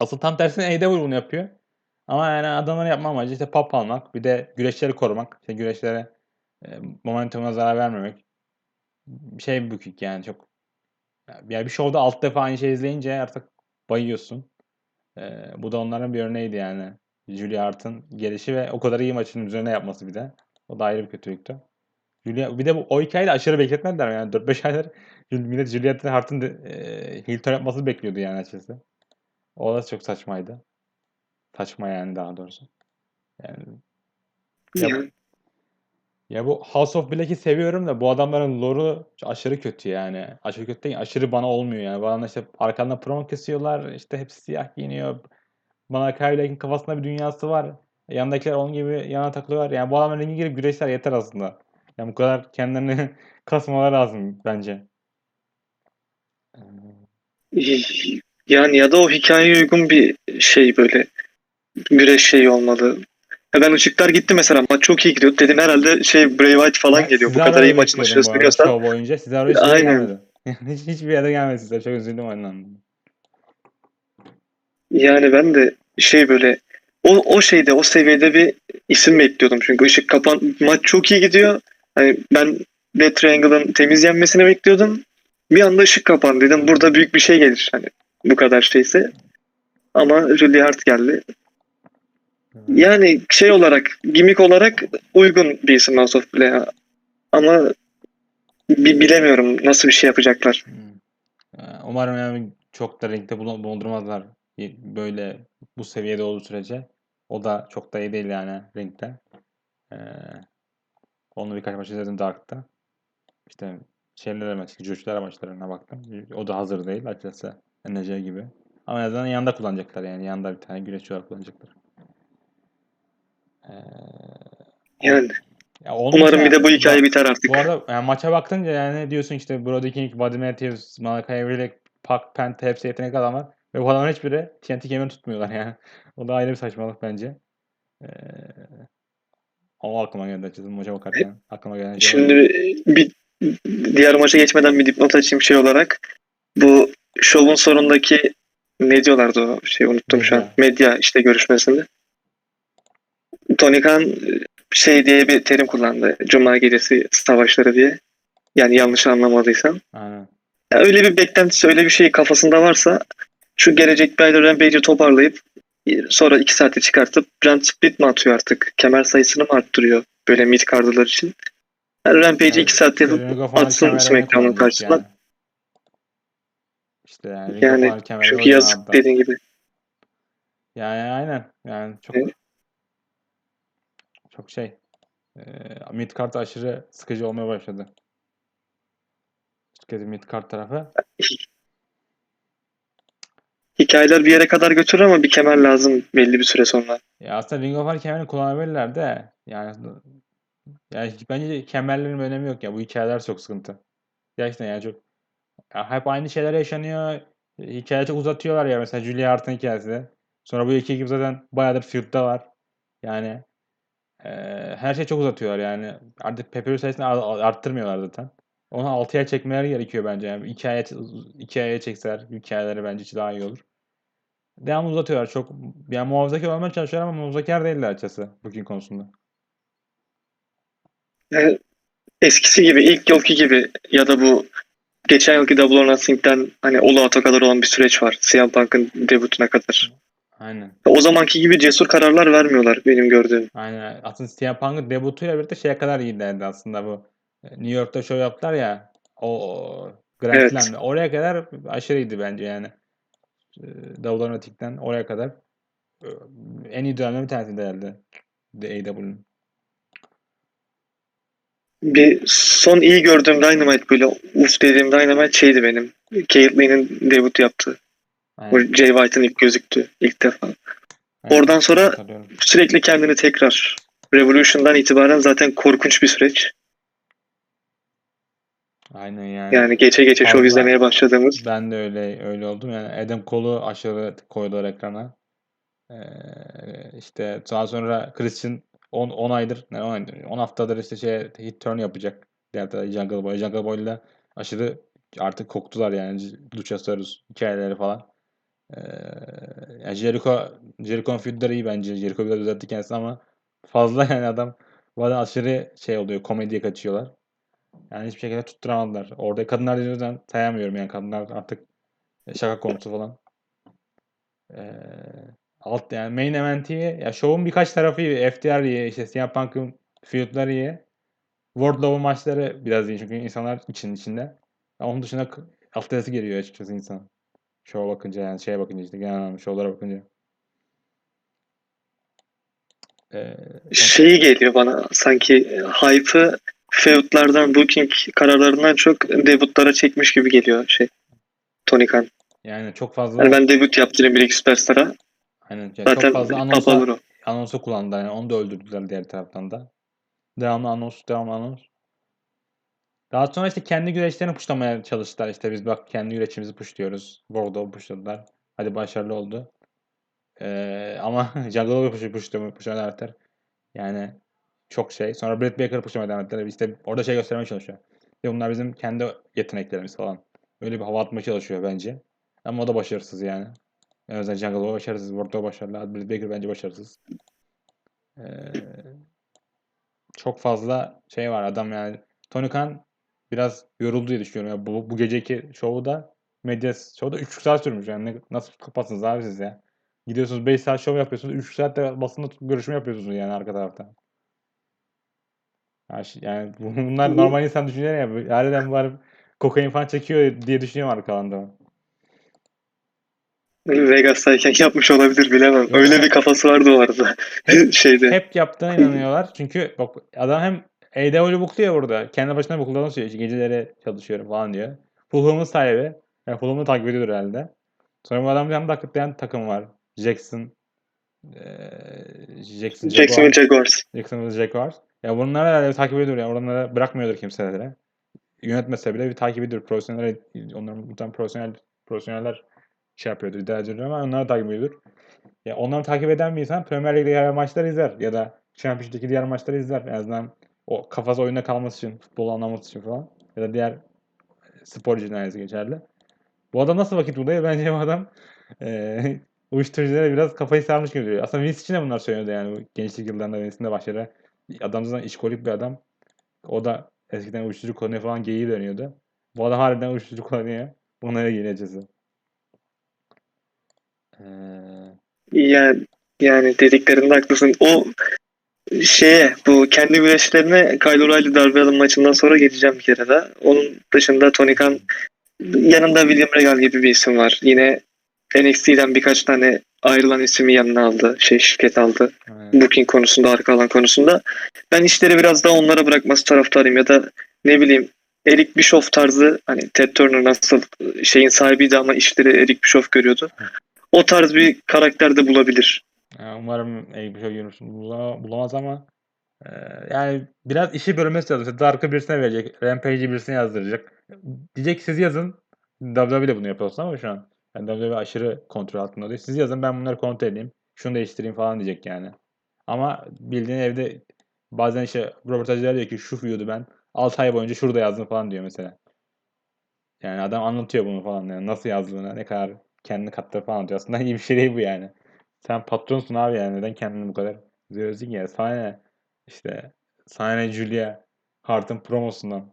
Asıl tam tersine AEW bunu yapıyor. Ama yani adamların yapma amacı işte pop almak. Bir de güreşleri korumak. İşte güreşlere momentumuna zarar vermemek. Şey bükük yani çok. Yani bir şovda alt defa aynı şey izleyince artık bayıyorsun. E, bu da onların bir örneğiydi yani. Julia Hart'ın gelişi ve o kadar iyi maçın üzerine yapması bir de. O da ayrı bir kötülüktü. Julia, bir de bu o hikayeyi de aşırı bekletmediler yani 4-5 aydır millet Julia Hart'ın e, heel turn yapmasını bekliyordu yani açıkçası. O da çok saçmaydı. Saçma yani daha doğrusu. Yani ya, ya bu House of Black'i seviyorum da bu adamların lore'u aşırı kötü yani. Aşırı kötü değil, aşırı bana olmuyor yani. Bana işte arkandan promo kesiyorlar, işte hepsi siyah giyiniyor. Bana Kyle Black'in kafasında bir dünyası var. Yanındakiler onun gibi yana takılıyorlar. Yani bu adamların ringe girip güreşler yeter aslında. Yani bu kadar kendilerini kasmaları lazım bence. yani ya da o hikayeye uygun bir şey böyle güreş şeyi olmalı. Ya ben ışıklar gitti mesela maç çok iyi gidiyor. Dedim herhalde şey Bray Wyatt falan Ben geliyor. Bu kadar iyi maçın arada veriyorsan. show boyunca. Cesaro hiçbir yere Aynen. gelmedi. Hiç, hiçbir yere gelmedi Cesaro. Çok üzüldüm ondan. Yani ben de şey böyle o, o şeyde o seviyede bir isim bekliyordum. Çünkü ışık kapan maç çok iyi gidiyor. Hani ben Death Triangle'ın temiz yenmesini bekliyordum. Bir anda ışık kapan dedim. Burada büyük bir şey gelir. Hani bu kadar şeyse. Ama Julia Hart geldi. Yani şey olarak, gimmick olarak uygun bir isim House of Black'a. Ama bi- bilemiyorum nasıl bir şey yapacaklar. Hmm. Umarım yani çok da renkte bulun- bulundurmazlar. Böyle bu seviyede olduğu sürece. O da çok da iyi değil yani renkte. Ee, onu birkaç maç izledim Dark'ta. İşte şeylere maç, Josh'lara maçlarına baktım. O da hazır değil açıkçası. NC gibi. Ama en azından yanında kullanacaklar yani. Yanında bir tane güreşçi olarak kullanacaklar. Ee, Yani ya umarım bir de bu hikaye bu- biter artık. Bu arada yani maça baktınca yani diyorsun işte Brody King, Buddy Matthews, Malachi Everett, Puck, Penta hepsi yetenekli adamlar. Ve bu adamların hiçbiri TNT kemerini tutmuyorlar yani. O da ayrı bir saçmalık bence. Ee, o aklıma geldi açıkçası maça bakarken. Aklıma gelen şey. Şimdi bir diğer maça geçmeden bir dipnot açayım şey olarak. Bu şovun sonundaki ne diyorlardı o şey unuttum şu an. Medya işte görüşmesinde. Tony Khan şey diye bir terim kullandı. Cuma gecesi savaşları diye. Yani yanlış anlamadıysam. Aynen. Öyle bir beklentisi, öyle bir şey kafasında varsa şu gelecek bir ayda Rampage'i toparlayıp sonra iki saate çıkartıp Brand Split mi atıyor artık? Kemer sayısını mı arttırıyor böyle mid card'lar için? Yani Rampage'i iki saatte yapıp atsın SmackDown'un karşısına. Yani. İşte yani, Yani çünkü yazık dediğin gibi. Yani aynen. Yani çok Evet. Çok şey. E, mid card aşırı sıkıcı olmaya başladı. Şirketin mid card tarafı. Hikayeler bir yere kadar götürür ama bir kemer lazım belli bir süre sonra. Ya aslında Ring of Honor kemerini kullanabilirler de yani yani bence kemerlerin önemi yok ya. Bu hikayeler çok sıkıntı. Gerçekten yani çok ya hep aynı şeyler yaşanıyor. Hikaye çok uzatıyorlar ya mesela Julia Hart'ın hikayesi. Sonra bu iki ekip zaten bayağıdır feud'da var. Yani eee, her şey çok uzatıyorlar yani. Artık pay sayısını ar- arttırmıyorlar zaten. Onu 6'ya çekmeleri gerekiyor bence. Yani 2 aya, 2 aya çekseler hikayeleri bence daha iyi olur. Devamlı uzatıyorlar. Çok yani muhafazakar olmaya çalışıyorlar ama muhafazakar değiller açıkçası booking konusunda. Yani eskisi gibi, ilk yılki gibi ya da bu geçen yılki Double or Nothing'den hani All Out'a kadar olan bir süreç var. CM Punk'ın debutuna kadar. Aynen. O zamanki gibi cesur kararlar vermiyorlar benim gördüğüm. Aynen. Aslında CM Punk'ın debutuyla birlikte şeye kadar giderdi aslında bu. New York'ta show yaptılar ya. O Grand Evet. Slam'de. Oraya kadar aşırıydı bence yani. Ee, Nothing'den oraya kadar e, en iyi dönemde bir tanesi değerli. AEW'nin. Bir son iyi gördüğüm Dynamite böyle uf dediğim Dynamite şeydi benim. Caitlyn'in debut yaptığı. Aynen. Jay White'ın ilk gözüktü ilk defa. Aynen. Oradan sonra-. Sürekli kendini tekrar. Revolution'dan itibaren zaten korkunç bir süreç. Aynen yani. Yani geçe geçe şov izlemeye başladığımız. Ben de öyle öyle oldum. Yani Adam Cole'u aşırı koydular ekrana. Ee, işte daha sonra Christian 10 10 aydır, ne 10 aydır, 10 haftadır işte şey hit turn yapacak. Diğer tarafta Jungle Boy. Jungle Boy'la aşırı artık koktular yani Luchasaurus hikayeleri falan. Ee, yani Jericho Jericho'nun feudları iyi bence. Jericho biraz düzeltti kendisini ama fazla yani adam bazen aşırı şey oluyor. Komediye kaçıyorlar. Yani hiçbir şekilde tutturamadılar. Orada kadınlar yüzünden sayamıyorum yani kadınlar artık şaka konusu falan. Ee, alt yani main event iyi. Ya show'un birkaç tarafı iyi. FTR iyi. işte CM Punk'ın feud'ları iyi. Wardlow'un maçları biraz iyi çünkü insanlar için içinde. Ama onun dışında yazısı geliyor açıkçası insan. Show'a bakınca yani şeye bakınca işte genel anlamda show'lara bakınca. Ee, Şeyi geliyor bana sanki hype'ı feudlardan, booking kararlarından çok debutlara çekmiş gibi geliyor şey. Tony Khan. yani çok fazla Yani ben debut yaptırayım bir iki süperstara. aynen, yani Zaten çok fazla anonsa, anonsu kullandılar yani onu da öldürdüler diğer taraftan da. Devamlı anons, devamlı anons. Daha sonra işte kendi güreşlerini puşlamaya çalıştılar. İşte biz bak kendi güreşimizi puşluyoruz. Bordeaux puşladılar. Hadi başarılı oldu. Ee, ama Boy puşu puşlamaya puşlamaya devam ettiler. Yani çok şey. Sonra Britt Baker'ı puşlamaya devam ettiler. İşte orada şey göstermeye çalışıyor. Ve bunlar bizim kendi yeteneklerimiz falan. Öyle bir hava atmaya çalışıyor bence. Ama o da başarısız yani. En azından Boy başarısız. Bordeaux başarılı. Britt Baker bence başarısız. Ee, çok fazla şey var adam yani. Tony Khan biraz yoruldu diye düşünüyorum. Ya bu, bu geceki şovu da medya şovu da 3 saat sürmüş yani. Ne- nasıl kapatsınız abi siz ya? Gidiyorsunuz 5 saat şov yapıyorsunuz. 3 saatte basında görüşme yapıyorsunuz yani arka tarafta. Yani bu- bunlar normal insan düşünüyor ya. Harbiden var kokain falan çekiyor diye düşünüyorum arkalarında. Vegas'tayken yapmış olabilir bilemem. Öyle bir kafası vardı o arada. Şeyde. Hep yaptığına inanıyorlar. Çünkü bak adam hem AW bukluyor burada. Kendi başına bukladığını söylüyor. Geceleri çalışıyorum falan diyor. Fulham'ın sahibi. Yani Fulham'ı takip ediyordur herhalde. Sonra bu adam bir anda takıtlayan takım var. Jackson. Eee Jackson. Jacksonville Jaguars. Jacksonville Jaguars. Ya bunları herhalde takip ediyor. Yani onları bırakmıyordur kimselere. Yönetmese bile bir takip ediyor. Profesyonel, onların muhtemelen profesyonel, profesyoneller şey yapıyordur, idare ediyordur ama onları takip ediyordur. Ya onları takip eden bir insan Premier Lig'de diğer maçları izler ya da Championship'teki diğer maçları izler. En azından o kafası oyunda kalması için, futbol anlaması için falan. Ya da diğer spor için aynısı geçerli. Bu adam nasıl vakit buluyor? Bence bu adam eee uyuşturuculara biraz kafayı sarmış gibi duruyor. Aslında Vince için de bunlar söylüyordu yani. Gençlik yıllarında Vince'in de başladı. Adam zaten işkolik bir adam. O da eskiden uyuşturucu kullanıyor falan geyiği dönüyordu. Bu adam harbiden uyuşturucu kullanıyor. Bunlara geleceğiz. Eee Yani, yani dediklerinde haklısın. O şeye bu kendi güreşlerine Kyle O'Reilly darbe alın maçından sonra geleceğim bir kere daha. Onun dışında Tony Khan yanında William Regal gibi bir isim var. Yine NXT'den birkaç tane ayrılan ismi yanına aldı. Şey şirket aldı. aynen. Booking konusunda, arka alan konusunda. Ben işleri biraz daha onlara bırakması taraftarıyım ya da ne bileyim Eric Bischoff tarzı hani Ted Turner nasıl şeyin sahibiydi ama işleri Eric Bischoff görüyordu. O tarz bir karakter de bulabilir. Ya umarım iyi bir şey görürsün. Bula- Bulamaz ama eee, yani biraz işi bölmesi lazım. İşte Dark'ı birisine verecek. Rampage'i birisine yazdıracak. Diyecek siz yazın. WWE de bunu yapıyorsun ama şu an. Yani WWE aşırı kontrol altında oluyor. Siz yazın ben bunları kontrol edeyim. Şunu değiştireyim falan diyecek yani. Ama bildiğin evde bazen işte röportajlar diyor ki şu videodu ben 6 ay boyunca şurada yazdım falan diyor mesela. Yani adam anlatıyor bunu falan. Yani nasıl yazdığını, ne kadar kendini kattı falan anlatıyor. Aslında iyi bir şey değil bu yani. Sen patronsun abi yani. Neden kendini bu kadar üzüyorsun ki? Sana ne? İşte sana ne Julia Hart'ın promosundan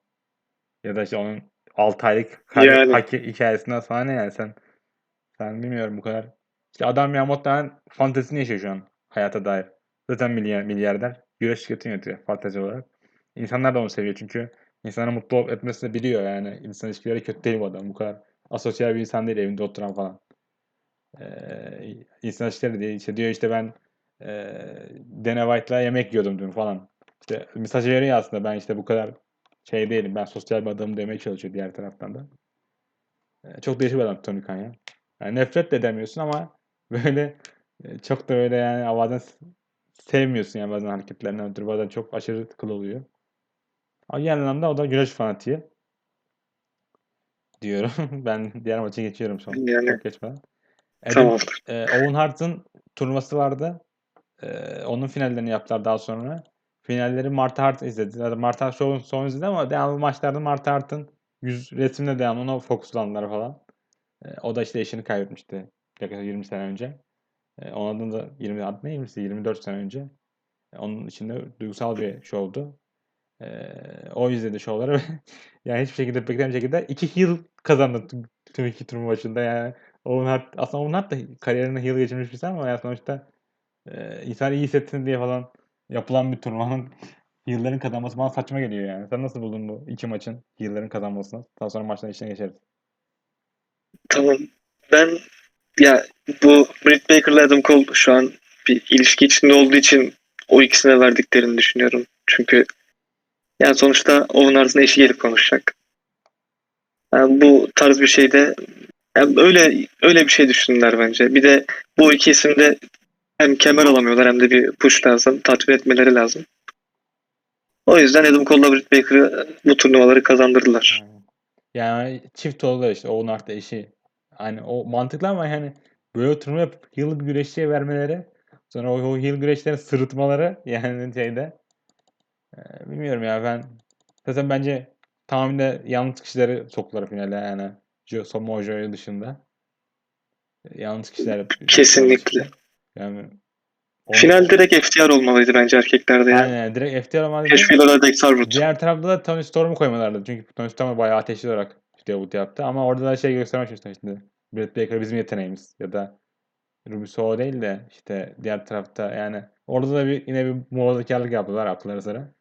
ya da işte onun 6 aylık Yani. haki- hikayesinden sana ne yani sen sen bilmiyorum bu kadar. İşte adam ya muhtemelen fantezisini yaşıyor şu an hayata dair. Zaten milyar, milyarder. Güreş şirketi yönetiyor fantezi olarak. İnsanlar da onu seviyor çünkü insanı mutlu etmesini biliyor yani. İnsan ilişkileri kötü değil bu adam. Bu kadar asosyal bir insan değil evinde oturan falan. Ee, insan değil. İşte diyor işte ben ee, Dana White'la yemek yiyordum dün falan. İşte mesaj veriyor aslında ben işte bu kadar şey değilim. Ben sosyal bir adamım demeye çalışıyor diğer taraftan da. Ee, çok değişik bir adam Tony Khan ya. Yani nefret de edemiyorsun ama böyle e, çok da böyle yani bazen sevmiyorsun yani bazen hareketlerinden ötürü bazen çok aşırı kıl oluyor. Ama genel anlamda o da güreş fanatiği diyorum. ben diğer maça geçiyorum son. Yani. Çok geçmeden. Tamam. e, Owen Hart'ın turnuvası vardı. E, onun finallerini yaptılar daha sonra. Finalleri Marta Hart izledi. Zaten Hart şovun son izledi ama devamlı maçlarda Marta Hart'ın yüz resimle devamlı ona fokuslandılar falan. E, o da işte eşini kaybetmişti yaklaşık 20 sene önce. E, onun da 20 adı ne 20'si 24 sene önce. E, onun içinde duygusal bir şovdu. E, o izledi şovları yani hiçbir şekilde beklenen şekilde iki yıl kazandı tüm, iki turnuva başında yani. Owen Hart, aslında Owen Hart da kariyerinde yıl geçirmiş bir insan ama yani sonuçta e, insan iyi hissetsin diye falan yapılan bir turnuvanın yılların kazanması bana saçma geliyor yani. Sen nasıl buldun bu iki maçın yılların kazanmasını? Daha sonra maçtan içine geçeriz. Tamam. Ben ya bu Britt Baker'la Adam Cole şu an bir ilişki içinde olduğu için o ikisine verdiklerini düşünüyorum. Çünkü yani sonuçta Owen Hart'ın eşi gelip konuşacak. Yani bu tarz bir şeyde yani öyle öyle bir şey düşündüler bence. Bir de bu iki isim de hem kemer alamıyorlar hem de bir push lazım. Tatmin etmeleri lazım. O yüzden Adam Cole'la Britt Baker'ı bu turnuvaları kazandırdılar. Yani çift oldular işte Owen Hart da eşi. Hani o mantıklı ama yani böyle turnuva yapıp bir güreşçiye vermeleri sonra o, o yıl güreşlerin sırıtmaları yani şeyde e, bilmiyorum ya ben zaten bence tamamıyla yanlış kişileri soktular finale yani Joe dışında. E, Yanlış kişiler Kesinlikle. yani Final direkt FTR olmalıydı bence erkeklerde ya. Aynen direkt FTR olmalı. Cashwheel'a da Dex Harwood. Diğer tarafta da Tony Storm'u koymalardı. Çünkü Tony Storm bayağı ateşli olarak debut yaptı. Ama orada da şey göstermek işte şimdi. Britt Baker bizim yeteneğimiz. Ya da Ruby Soho değil de işte diğer tarafta yani orada da bir yine bir muhafazakarlık yaptılar haftaları sıra.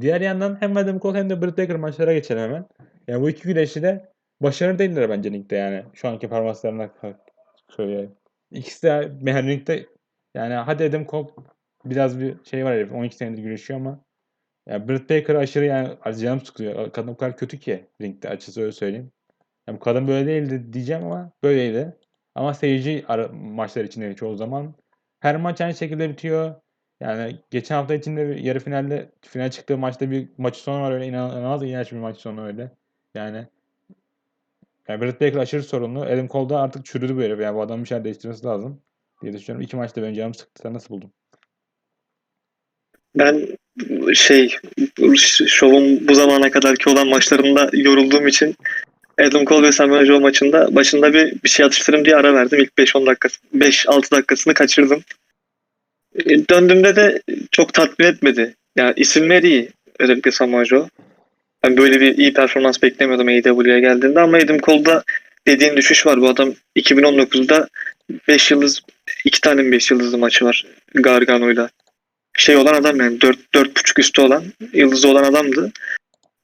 Diğer yandan hem Adam Cole hem de Britt Baker maçlara geçelim hemen. Yani bu iki güreşçi de başarılı değiller bence ringde yani. Şu anki performanslarına söyleyeyim. İkisi de yani ringde yani hadi Adam Cole biraz bir şey var herif 12 senedir güreşiyor ama ya Britt Baker aşırı yani canım sıkılıyor. Kadın o kadar kötü ki ringde açıkçası öyle söyleyeyim. Yani bu kadın böyle değildi diyeceğim ama böyleydi. Ama seyirci ara, maçlar içinde çoğu zaman. Her maç aynı şekilde bitiyor. Yani geçen hafta içinde bir yarı finalde final çıktığı maçta bir maç sonu var öyle inanılmaz iğrenç bir maç sonu öyle. Yani yani Britt Baker aşırı sorunlu. Adam Cole da artık çürüdü bu herif. Yani bu adamın bir şeyler değiştirmesi lazım diye düşünüyorum. İki maçta benim canım sıktı. Sen nasıl buldun? Ben şey şovun bu zamana kadarki olan maçlarında yorulduğum için Adam Cole ve Samoa Joe maçında başında bir bir şey atıştırayım diye ara verdim. İlk 5-10 dakikası 5-6 dakikasını kaçırdım. E, Döndüğümde de çok tatmin etmedi. Yani isimleri iyi. Özellikle Joe. Ben böyle bir iyi performans beklemiyordum AEW'ye geldiğinde ama Adam Cole'da dediğin düşüş var. Bu adam 2019'da 5 yıldız 2 tane 5 yıldızlı maçı var Gargano'yla. Şey olan adam yani 4 4.5 üstü olan yıldızı olan adamdı.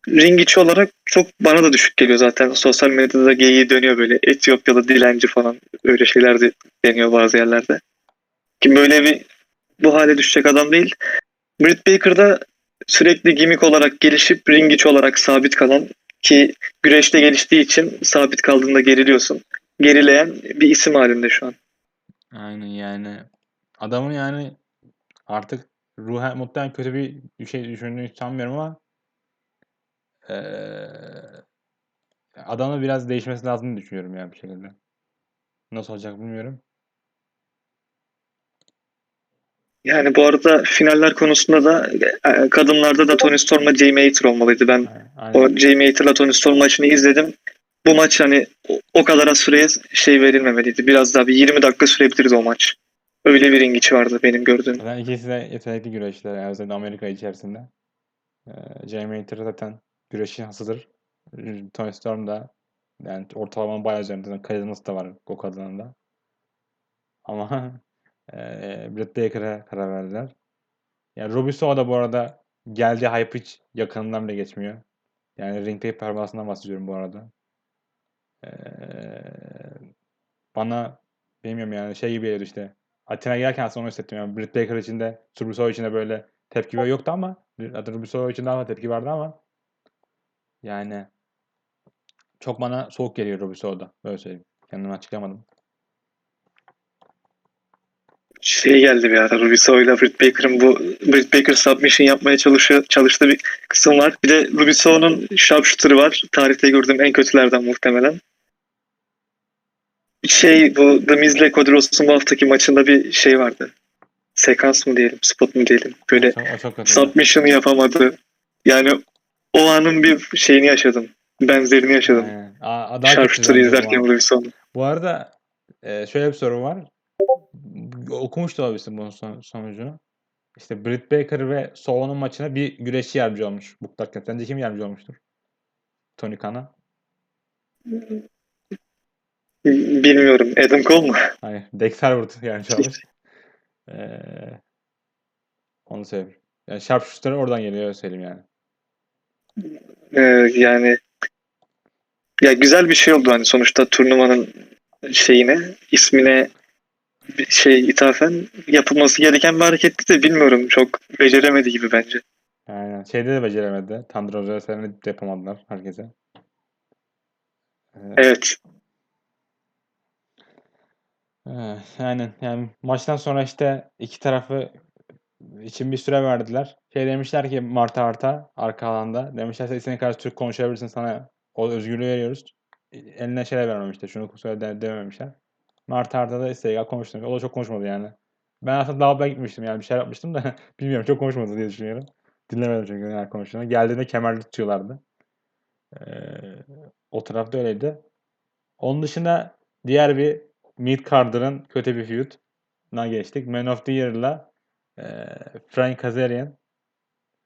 Ring içi olarak çok bana da düşük geliyor zaten. Sosyal medyada geyiği dönüyor böyle. Etiyopyalı dilenci falan öyle şeyler de deniyor bazı yerlerde. Ki böyle bir bu hale düşecek adam değil. Britt Baker'da sürekli gimmick olarak gelişip ring içi olarak sabit kalan ki güreşte geliştiği için sabit kaldığında geriliyorsun. Gerileyen bir isim halinde şu an. Aynen yani adamın yani artık ruhen muhtemelen kötü bir şey düşündüğünü sanmıyorum ama eee adamın biraz değişmesi lazım düşünüyorum yani bir şekilde. Nasıl olacak bilmiyorum. Yani bu arada finaller konusunda da e, kadınlarda da Tony Storm'la Jamie Hater olmalıydı. Ben Aynen. o Jamie Hater'la Tony Storm maçını izledim. Bu maç hani o- kadar az süreye şey verilmemeliydi. Biraz daha bir 20 dakika sürebilirdi o maç. Öyle bir ring içi vardı benim gördüğüm. Zaten ikisi de yetenekli güreşçiler. Özellikle Amerika içerisinde. Ee, Jamie Hater zaten güreşin hasıdır. Tony Storm da yani ortalamanın bayağı üzerinde. Karizması da var o kadının da. Ama eee Britt Baker'a karar verdiler. Yani Ruby Soho da bu arada geldiği hype hiç yakınından bile geçmiyor. Yani ringteki performansından bahsediyorum bu arada. Eee, bana bilmiyorum yani şey gibi geliyordu işte. Atina gelirken aslında onu hissettim. Yani Britt Baker için de Ruby Soho için de böyle tepki yoktu ama zaten Ruby Soho için daha tepki vardı ama yani çok bana soğuk geliyor Ruby Soho'da. Böyle söyleyeyim. Kendimi açıklamadım. Şey geldi bir ara Ruby Soho'yla Britt Baker'ın bu Britt Baker submission yapmaya çalışıyor, çalıştığı bir kısım var. Bir de Ruby Soho'nun sharpshooter'ı var. Tarihte gördüğüm en kötülerden muhtemelen. Şey bu The Miz'le Cody Rhodes'un bu haftaki maçında bir şey vardı. Sekans mı diyelim, spot mu diyelim. Böyle submission'ı yapamadı. Yani o anın bir şeyini yaşadım. Benzerini yaşadım. Sharpshooter'ı izlerken Soho'nun. Bu arada e, şöyle bir soru var. Okumuş da olabilirsin bunun son, sonucunu. İşte Britt Baker ve Soho'nun maçına bir güreşçi yardımcı olmuş. Booklarken. Sence kim yardımcı olmuştur? Tony Khan'a. Bilmiyorum. Adam Cole mu? Hayır. Dexter Ward yardımcı olmuş. Ee, onu söyleyeyim. Yani Sharpshooter oradan geliyor öyle söyleyeyim yani. Ee, yani ya güzel bir şey oldu hani sonuçta turnuvanın şeyine ismine şey ithafen yapılması gereken bir hareketti de bilmiyorum çok beceremedi gibi bence. Aynen. Şeyde de beceremedi. Rosa serini de yapamadılar herkese. Ee, Evet. Evet, aynen. Yani maçtan sonra işte iki tarafı için bir süre verdiler. Şey demişler ki Marta Arta arka alanda. Demişler sen istediğin kadar Türk konuşabilirsin sana o özgürlüğü veriyoruz. Eline şey vermemişler. Şunu söyle de, dememişler. Marta Arta da istediği kadar konuştu. O da çok konuşmadı yani. Ben aslında Dalba'ya gitmiştim yani bir şeyler yapmıştım da bilmiyorum çok konuşmadı diye düşünüyorum. Dinlemedim çünkü neler konuştuğunu. Geldiğinde kemerli tutuyorlardı. Ee, o tarafta öyleydi. Onun dışında diğer bir Mid Carter'ın kötü bir feud'una geçtik. Man of the Year'la e, Frank Kazarian,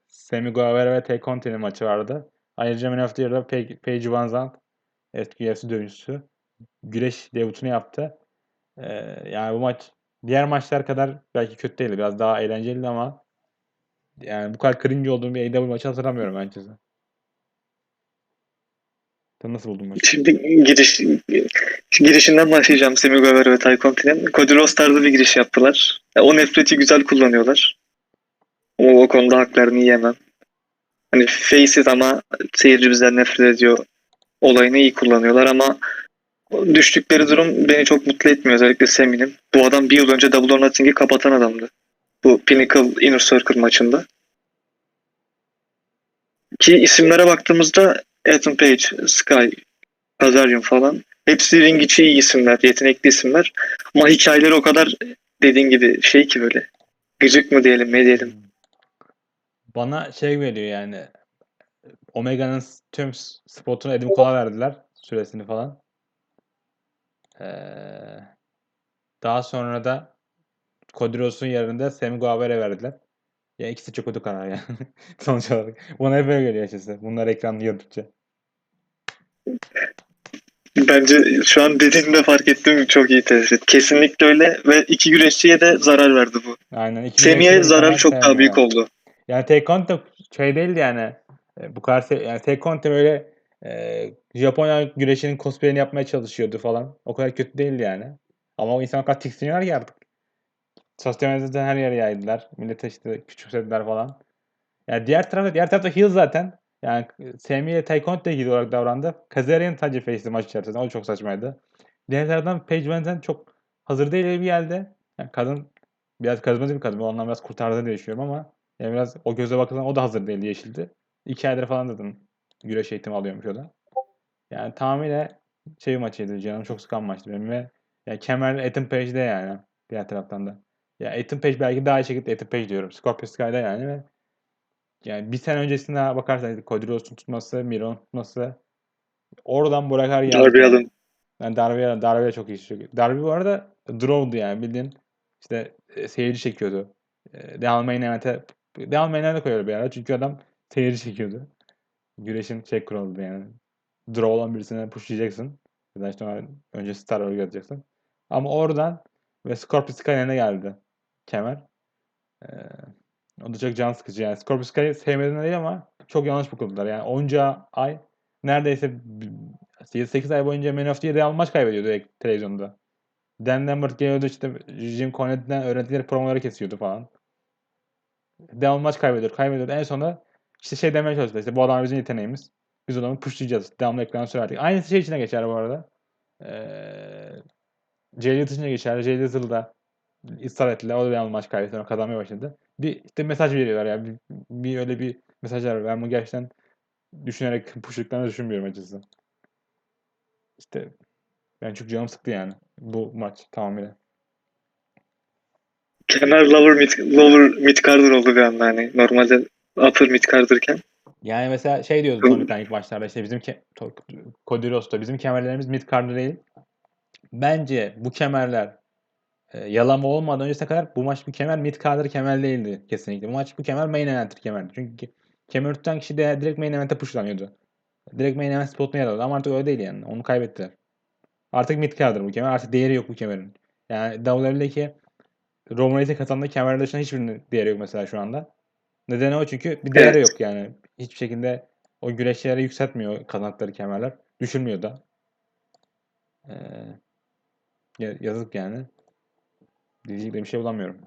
Sami Guevara ve Tay Conti'nin maçı vardı. Ayrıca Man of the Year'da Paige Van Zandt eski UFC dövüşçüsü güreş debutunu yaptı. E, yani bu maç diğer maçlar kadar belki kötü değildi. Biraz daha eğlenceliydi ama Yani bu kadar cringe olduğum bir AEW maçı hatırlamıyorum açıkçası. Sen nasıl buldun maçı? Şimdi giriş girişinden başlayacağım Semi Guevara ve Ty Conti'nin. Cody Rhodes tarzı bir giriş yaptılar. Ya, O nefreti güzel kullanıyorlar. O, o konuda haklarını yiyemem. Hani faces ama seyirci bizden nefret ediyor olayını iyi kullanıyorlar ama düştükleri durum beni çok mutlu etmiyor. Özellikle Semi'nin. Bu adam bir yıl önce Double or Nothing'i kapatan adamdı. Bu Pinnacle Inner Circle maçında. Ki isimlere baktığımızda Ethan Page, Sky, Kazarian falan. Hepsi ring içi iyi isimler, yetenekli isimler. Ama hikayeleri o kadar dediğin gibi şey ki böyle. Gıcık mı diyelim ne diyelim. Bana şey veriyor yani. Omega'nın tüm spotunu Adam Cole'a verdiler. Süresini falan. Ee, daha sonra da Cody Rhodes'un yerinde Sammy Guevara verdiler. Ya ikisi çok kötü karar yani. Sonuç olarak. Bana hep böyle geliyor açıkçası. Bunlar ekranda gördükçe. Bence şu an dediğinde fark ettiğim çok iyi tespit. Kesinlikle öyle ve iki güreşçiye de zarar verdi bu. Aynen. güreşçi zararı çok daha büyük oldu. Yani Tay Conte şey değildi yani. E, Bu kadar se- yani Tay Conte böyle e, Japonya güreşinin cosplay'ini yapmaya çalışıyordu falan. O kadar kötü değildi yani. Ama o insanlar o kadar tiksiniyorlar ki artık. Sosyal medyada her yere yaydılar. Millete işte küçümsediler falan. Yani diğer tarafta diğer tarafta heel zaten. Yani Sami ile de heel olarak davrandı. Kazarian sadece face'li maç içerisinde. O çok saçmaydı. Diğer taraftan Paige VanZant çok hazır değil bir geldi. Yani kadın biraz karizmatik bir kadın. O anlamda biraz kurtardı diye düşünüyorum ama yani biraz o göze bakılan o da hazır değildi yeşildi. İki aydır falan dedim. Güreş eğitimi alıyormuş o da. Yani tamamıyla şey maçıydı. Canım çok sıkan maçtı benim ve yani kemer Ethan Page'de yani. Diğer taraftan da. Ya Ethan Page belki daha iyi şekilde Ethan Page diyorum. Scorpio Sky'da yani ve yani bir sene öncesine bakarsanız Cody tutması, Miro'nun tutması oradan bırakar geldi. Darby yani. Allin. Yani Darby, Darby de çok iyi çekiyor. Darby bu arada draw'du yani bildiğin işte e, seyirci çekiyordu. E, Event'e Devam Main Event'e koyuyordu bir ara çünkü adam seyirci çekiyordu. Güreşin şey kuralıydı yani. Draw olan birisine pushlayacaksın. Ya işte önce Star yazacaksın. Ama oradan ve Scorpio Sky'ne geldi kemer. Ee, o da çok can sıkıcı yani. Scorpio Sky'ı sevmediğinden değil ama çok yanlış bukladılar. Yani onca ay neredeyse 8 ay boyunca Man of the Year devamlı maç kaybediyordu televizyonda. Dan Lambert geliyordu işte Jim Cornette'den öğretileri promoları kesiyordu falan. Devamlı maç kaybediyor, kaybediyordu. En sonunda işte şey demeye çalıştı. İşte bu adam bizim yeteneğimiz. Biz adamı pushlayacağız. Devamlı ekran sürerdik. Aynısı şey içine geçer bu arada. Ee, Lethal içine geçer. Lethal da ısrar ettiler. O da devamlı maç kaybetti. Sonra kazanmaya başladı. Bir işte mesaj veriyorlar ya. Bir, bir öyle bir mesajlar var. Ben bunu gerçekten düşünerek pushlıklarını düşünmüyorum açıkçası. İşte ben çok canım sıktı yani bu maç tamamıyla. Kemer lower mid, lower mid oldu bir anda hani. Normalde upper mid carderken. Yani mesela şey diyordu Tony Khan ilk maçlarda işte bizim ke- Rhodes'ta bizim kemerlerimiz mid card'da değil. Bence bu kemerler e, yalama olmadan öncesine kadar bu maç bir kemer mid card'ır kemer değildi kesinlikle. Bu maç bu kemer main event'tir kemerdi. Çünkü kemer tutan kişi de direkt main event'e pushlanıyordu. Direkt main event spotuna yer alıyordu ama artık öyle değil yani. Onu kaybettiler. Artık mid card'dır bu kemer. Artık değeri yok bu kemerin. Yani WWE'deki Roman Reigns'e kazandığı kemerler dışında hiçbirinin değeri yok mesela şu anda. Nedeni o çünkü bir değeri Evet. yok yani. Hiçbir şekilde o güreşçileri yükseltmiyor kazandıkları kemerler. Düşürmüyor da. Ee, ya- yazık yani. Diyecek bir şey bulamıyorum.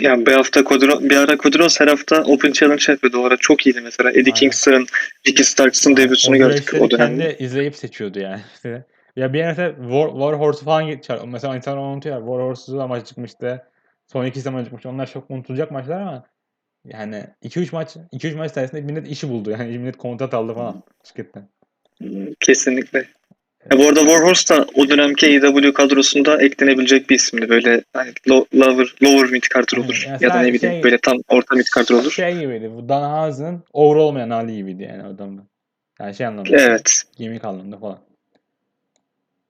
Yani bir hafta Rhodes- bir ara Cody Rhodes her hafta Open Challenge yapıyordu. O ara çok iyiydi mesela. Eddie Aynen. Kingston, Ricky Starks'ın debütünü o gördük o dönemde. kendi izleyip seçiyordu yani. Ya bir mesela War, War Horse'u falan geçer. Mesela insanlar unutuyor. War Horse'u da maç çıkmıştı. Son iki zaman çıkmıştı. Onlar çok unutulacak maçlar ama yani 2-3 maç 2-3 maç sayesinde millet işi buldu. Yani millet kontrat aldı falan şirketten. Kesinlikle. Ya bu arada Warhorse da o dönemki AEW kadrosunda eklenebilecek bir isimdi. Böyle hani lo- lower, lower mid Aynen. olur. Yani ya da ne bileyim şey- böyle tam orta mid carder olur. Şey gibiydi. Bu Dan Housen'ın over olmayan hali gibiydi yani adamda. Yani şey anlamda. Evet. Gimmick anlamında falan.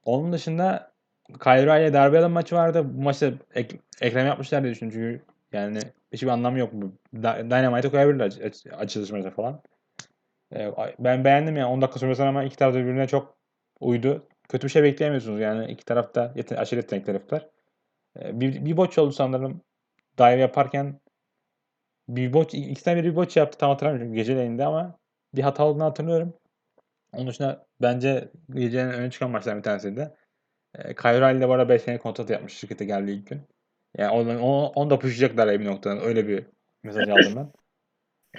Onun dışında Kyra ile Darby Allin maçı vardı. Bu maçta ek, ekleme yapmışlar diye düşünüyorum çünkü yani hiçbir anlamı yok Dynamite'e koyabilirler aç, aç, açılış maçı falan. Ee, ben beğendim yani 10 dakika sürmesine ama iki taraf birbirine çok uydu. Kötü bir şey bekleyemiyorsunuz yani iki tarafta yeten aşırı yetenekli herifler. Ee, bir, bir botch oldu sanırım. dive yaparken bir bot, ikisinden biri bir bot yaptı tam hatırlamıyorum geceleyin ama bir hata olduğunu hatırlıyorum. Onun dışında bence gecenin öne çıkan maçlardan bir tanesiydi. E, Kyrie ile arada 5 sene kontrat yapmış şirkete geldiği ilk gün. Yani onu, onu, onu da pushlayacaklar bir noktadan. Öyle bir mesaj aldım ben.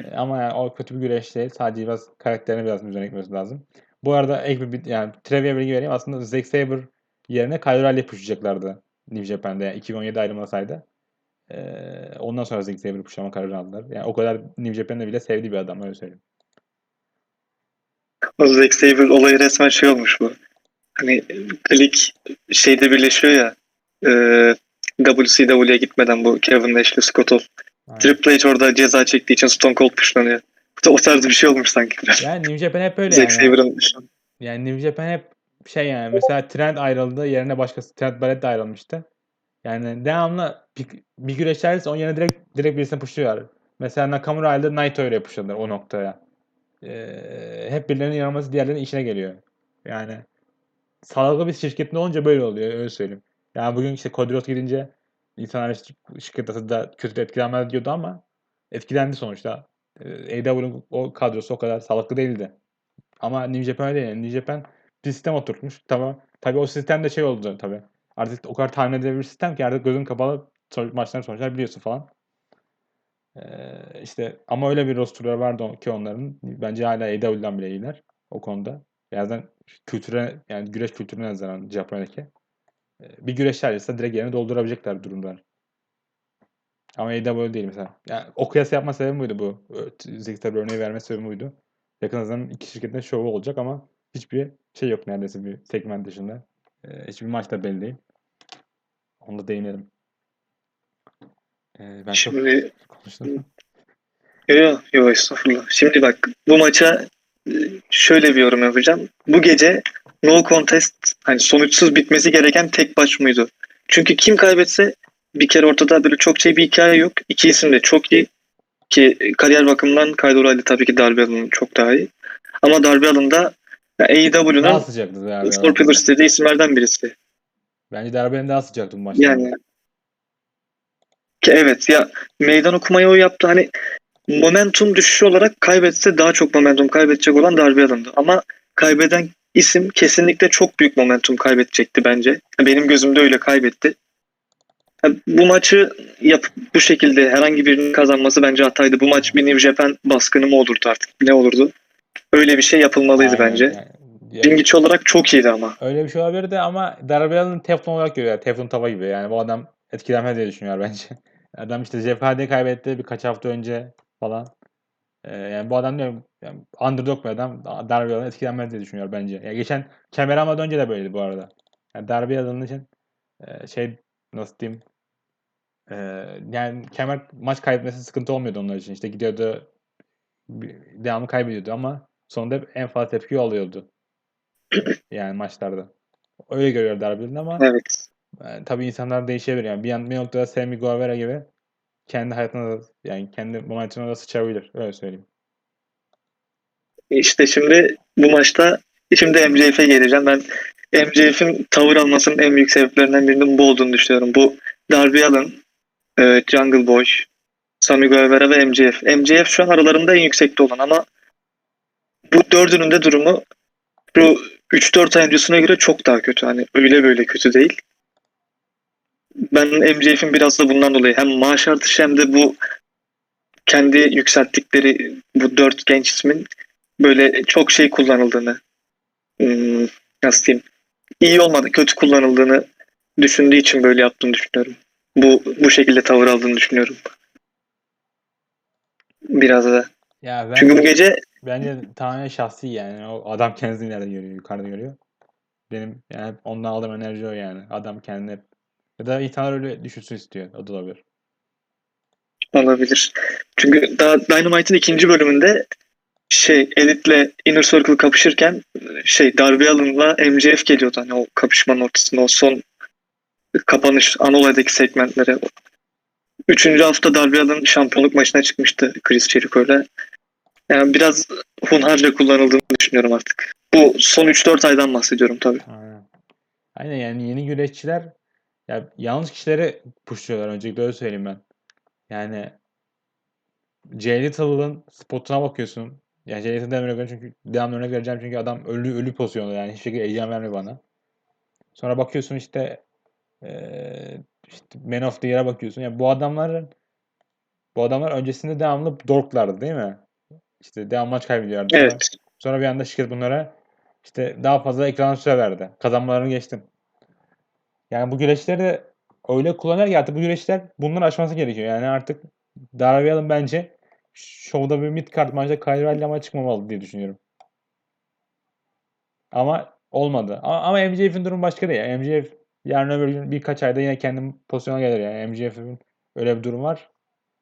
E, ama yani o kötü bir güreş değil. Sadece biraz karakterine biraz üzerine gitmesi lazım. Bu arada ek bir yani trivia bilgi vereyim. Aslında Zack Sabre yerine Kyrie ile pushlayacaklardı New Japan'da. Yani 2017 ayrılmasaydı. E, ondan sonra Zack Sabre pushlama kararı aldılar. Yani o kadar New Japan'da bile sevdiği bir adam öyle söyleyeyim. O Zack Sabre olayı resmen şey olmuş bu. Hani klik şeyde birleşiyor ya e, WCW'ye gitmeden bu Kevin Nash'le Scott Hall. Triple H orada ceza çektiği için Stone Cold da o tarz bir şey olmuş sanki biraz. Yani New Japan hep öyle Zack yani. An. Yani New Japan hep şey yani mesela Trent ayrıldı yerine başkası Trent Barrett de ayrılmıştı. Yani devamlı bir, bir güreşlerse onun yerine direkt direkt birisini pushluyorlar. Mesela Nakamura ayrıldı Naito öyle pushladılar o noktaya. Ee, hep birilerinin yanılması diğerlerinin işine geliyor. Yani sağlıklı bir şirketin olunca böyle oluyor öyle söyleyeyim. Yani bugün işte Cody Rhodes gidince insanlar işte şirket da kötü etkilenmez diyordu ama etkilendi sonuçta. Ee, AEW'nin o kadrosu o kadar sağlıklı değildi. Ama New Japan öyle değil. New Japan bir sistem oturtmuş. Tamam. Tabii o sistem de şey oldu tabii. Artık o kadar tahmin edilebilir sistem ki artık gözün kapalı maçların sonuçlar biliyorsun falan. Ee, işte ama öyle bir rosterları vardı ki onların. Bence hala AEW'den bile iyiler o konuda. Birazdan kültüre yani güreş kültürüne nazaran Japonya'daki. Ee, bir güreş ise direkt yerini doldurabilecekler durumlar. Ama AEW değil mesela. Yani o kıyası yapma sebebi buydu bu. Zigzag örneği verme sebebi buydu. Yakın zaman iki şirketin şovu olacak ama hiçbir şey yok neredeyse bir segment dışında. Ee, hiçbir maç da belli değil. Onu da değinelim. Ee, ben Şimdi çok konuştum. Yok yok estağfurullah. Şimdi bak bu maça e, şöyle bir yorum yapacağım. Bu gece no contest hani sonuçsuz bitmesi gereken tek maç mıydı? Çünkü kim kaybetse bir kere ortada böyle çok şey bir hikaye yok. İki isim de çok iyi. Ki kariyer bakımından O'Reilly tabii ki Darby Allin çok daha iyi. Ama Darby Allin da Daha AEW'nun Darby dediği isimlerden birisi. Bence Darby'nin daha sıcaktı bu maçta. Yani ki evet ya meydan okumayı o yaptı. Hani momentum düşüşü olarak kaybetse daha çok momentum kaybedecek olan Darby Allin'di. Ama kaybeden isim kesinlikle çok büyük momentum kaybedecekti bence. Benim gözümde öyle kaybetti. Bu maçı yapıp bu şekilde herhangi birinin kazanması bence hataydı. Bu maç bir New Japan baskını mı olurdu artık? Ne olurdu? Öyle bir şey yapılmalıydı Aynen. bence. Yani- ya- Ring içi olarak çok iyiydi ama. öyle bir şey olabilirdi ama Darby Allin Teflon olarak görüyor. Teflon tava gibi. Yani bu adam etkilenmez diye düşünüyor bence. Adam işte Hardy'yi kaybetti birkaç hafta önce falan. Ee, yani bu adam diyorum yani underdog bir adam. Darby etkilenmez diye düşünüyor bence. Yani geçen kemer almadan önce de böyleydi bu arada. Yani Darby Allin için e, şey nasıl diyeyim e, yani kemer maç kaybetmesi sıkıntı olmuyordu onlar için. İşte gidiyordu devamlı kaybediyordu ama sonunda en fazla tepki alıyordu. Yani maçlarda. Öyle görüyor Darby Allin ama Evet. e, tabii insanlar değişebilir. Yani bir, yan, bir noktada Sammy Guevara gibi kendi hayatına da yani kendi momentumuna da sıçabilir. Öyle söyleyeyim. İşte şimdi bu maçta şimdi MJF'e geleceğim. Ben MJF'in tavır almasının en büyük sebeplerinden birinin bu olduğunu düşünüyorum. Bu Darby Allin, e, Jungle Boy, Sammy Guevara ve MJF. MJF şu an aralarında en yüksekte olan ama bu dördünün de durumu şu 3-4 ay öncesine göre çok daha kötü. Hani öyle böyle kötü değil. Ben MJF'in biraz da bundan dolayı hem maaş artışı hem de bu kendi yükselttikleri bu dört genç ismin böyle çok şey kullanıldığını hmm, nasıl diyeyim iyi olmadı kötü kullanıldığını düşündüğü için böyle yaptığını düşünüyorum. Bu bu şekilde tavır aldığını düşünüyorum. Biraz da. Ya ben Çünkü bu gece bence tamamen şahsi yani. O adam kendini nerede görüyor? Yukarıda görüyor. Benim yani ondan aldığım enerji o yani. Adam kendini hep ya da insanlar öyle düşünsün istiyor. O da olabilir. olabilir. Çünkü daha Dynamite'ın ikinci bölümünde şey Elite'le Inner Circle kapışırken şey Darby Allin'la MJF geliyordu hani o kapışmanın ortasında o son kapanış Anolay'daki segmentlere. Üçüncü hafta Darby Allin şampiyonluk maçına çıkmıştı Chris Jericho'yla. Yani biraz hunharca kullanıldığını düşünüyorum artık. Bu son 3-4 aydan bahsediyorum tabii. Aynen. Aynen yani yeni güreşçiler ya yanlış kişileri pushluyorlar öncelikle öyle söyleyeyim ben. Yani Jay Little'ın spotuna bakıyorsun. Yani Jay Little'dan örnek çünkü devamlı örnek vereceğim çünkü adam ölü ölü pozisyonda yani hiçbir şekilde heyecan vermiyor bana. Sonra bakıyorsun işte eee işte Man of the Year'a bakıyorsun. Yani bu adamların bu adamlar öncesinde devamlı dorklardı değil mi? İşte devam maç kaybediyorlardı. Sonra, Evet. sonra bir anda şirket bunlara işte daha fazla ekran süre verdi. Kazanmalarını geçtim. Yani bu güreşleri de öyle kullanır ki artık bu güreşler bunları aşması gerekiyor. Yani artık Darby Allin bence şovda bir mid card maçta Kyle O'Reilly'le çıkmamalı diye düşünüyorum. Ama olmadı. Ama, ama MJF'in durumu başka değil. Yani MJF yarın öbür gün birkaç ayda yine kendi pozisyona gelir yani. MJF'in öyle bir durum var.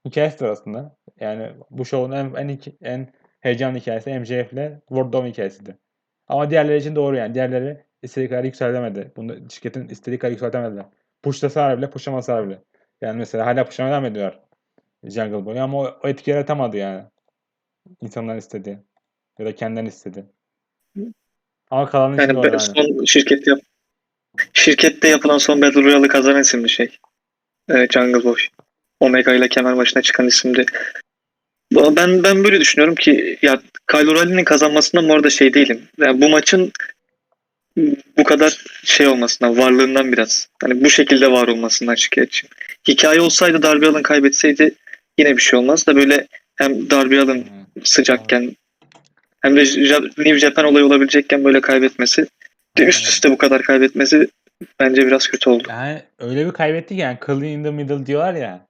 Hikayesi aslında. Yani bu şovun en en, en heyecanlı hikayesi MJF'le World Dome hikayesiydi. Ama diğerleri için doğru yani. Diğerleri istediği kadar yükseltemedi. Bunu şirketin istediği kadar yükseltemediler. Pushlasalar bile, pushlamasalar bile. Yani mesela hala pushlamaya devam ediyorlar. Jungle Boy ama o, o etki yaratamadı yani. İnsanlar istedi. Ya da kendileri istedi. Ama kalanı için Yani ben yani. son şirkette yap şirkette yapılan son Battle Royale'ı kazanan isimli şey. Ee, Jungle Boy. Omega ile kemer başına çıkan isimdi. Ben ben böyle düşünüyorum ki ya Kyle O'Reilly'nin kazanmasından bu arada şey değilim. Yani bu maçın bu kadar şey olmasından, varlığından biraz. Hani bu şekilde var olmasından şikayetçiyim. Hikaye olsaydı Darby Allin kaybetseydi yine bir şey olmaz da böyle hem Darby Allin Hı. sıcakken hem de New Japan olayı olabilecekken böyle kaybetmesi de üst üste bu kadar kaybetmesi bence biraz kötü oldu. Yani öyle bir kaybettik yani clean in the middle diyorlar ya.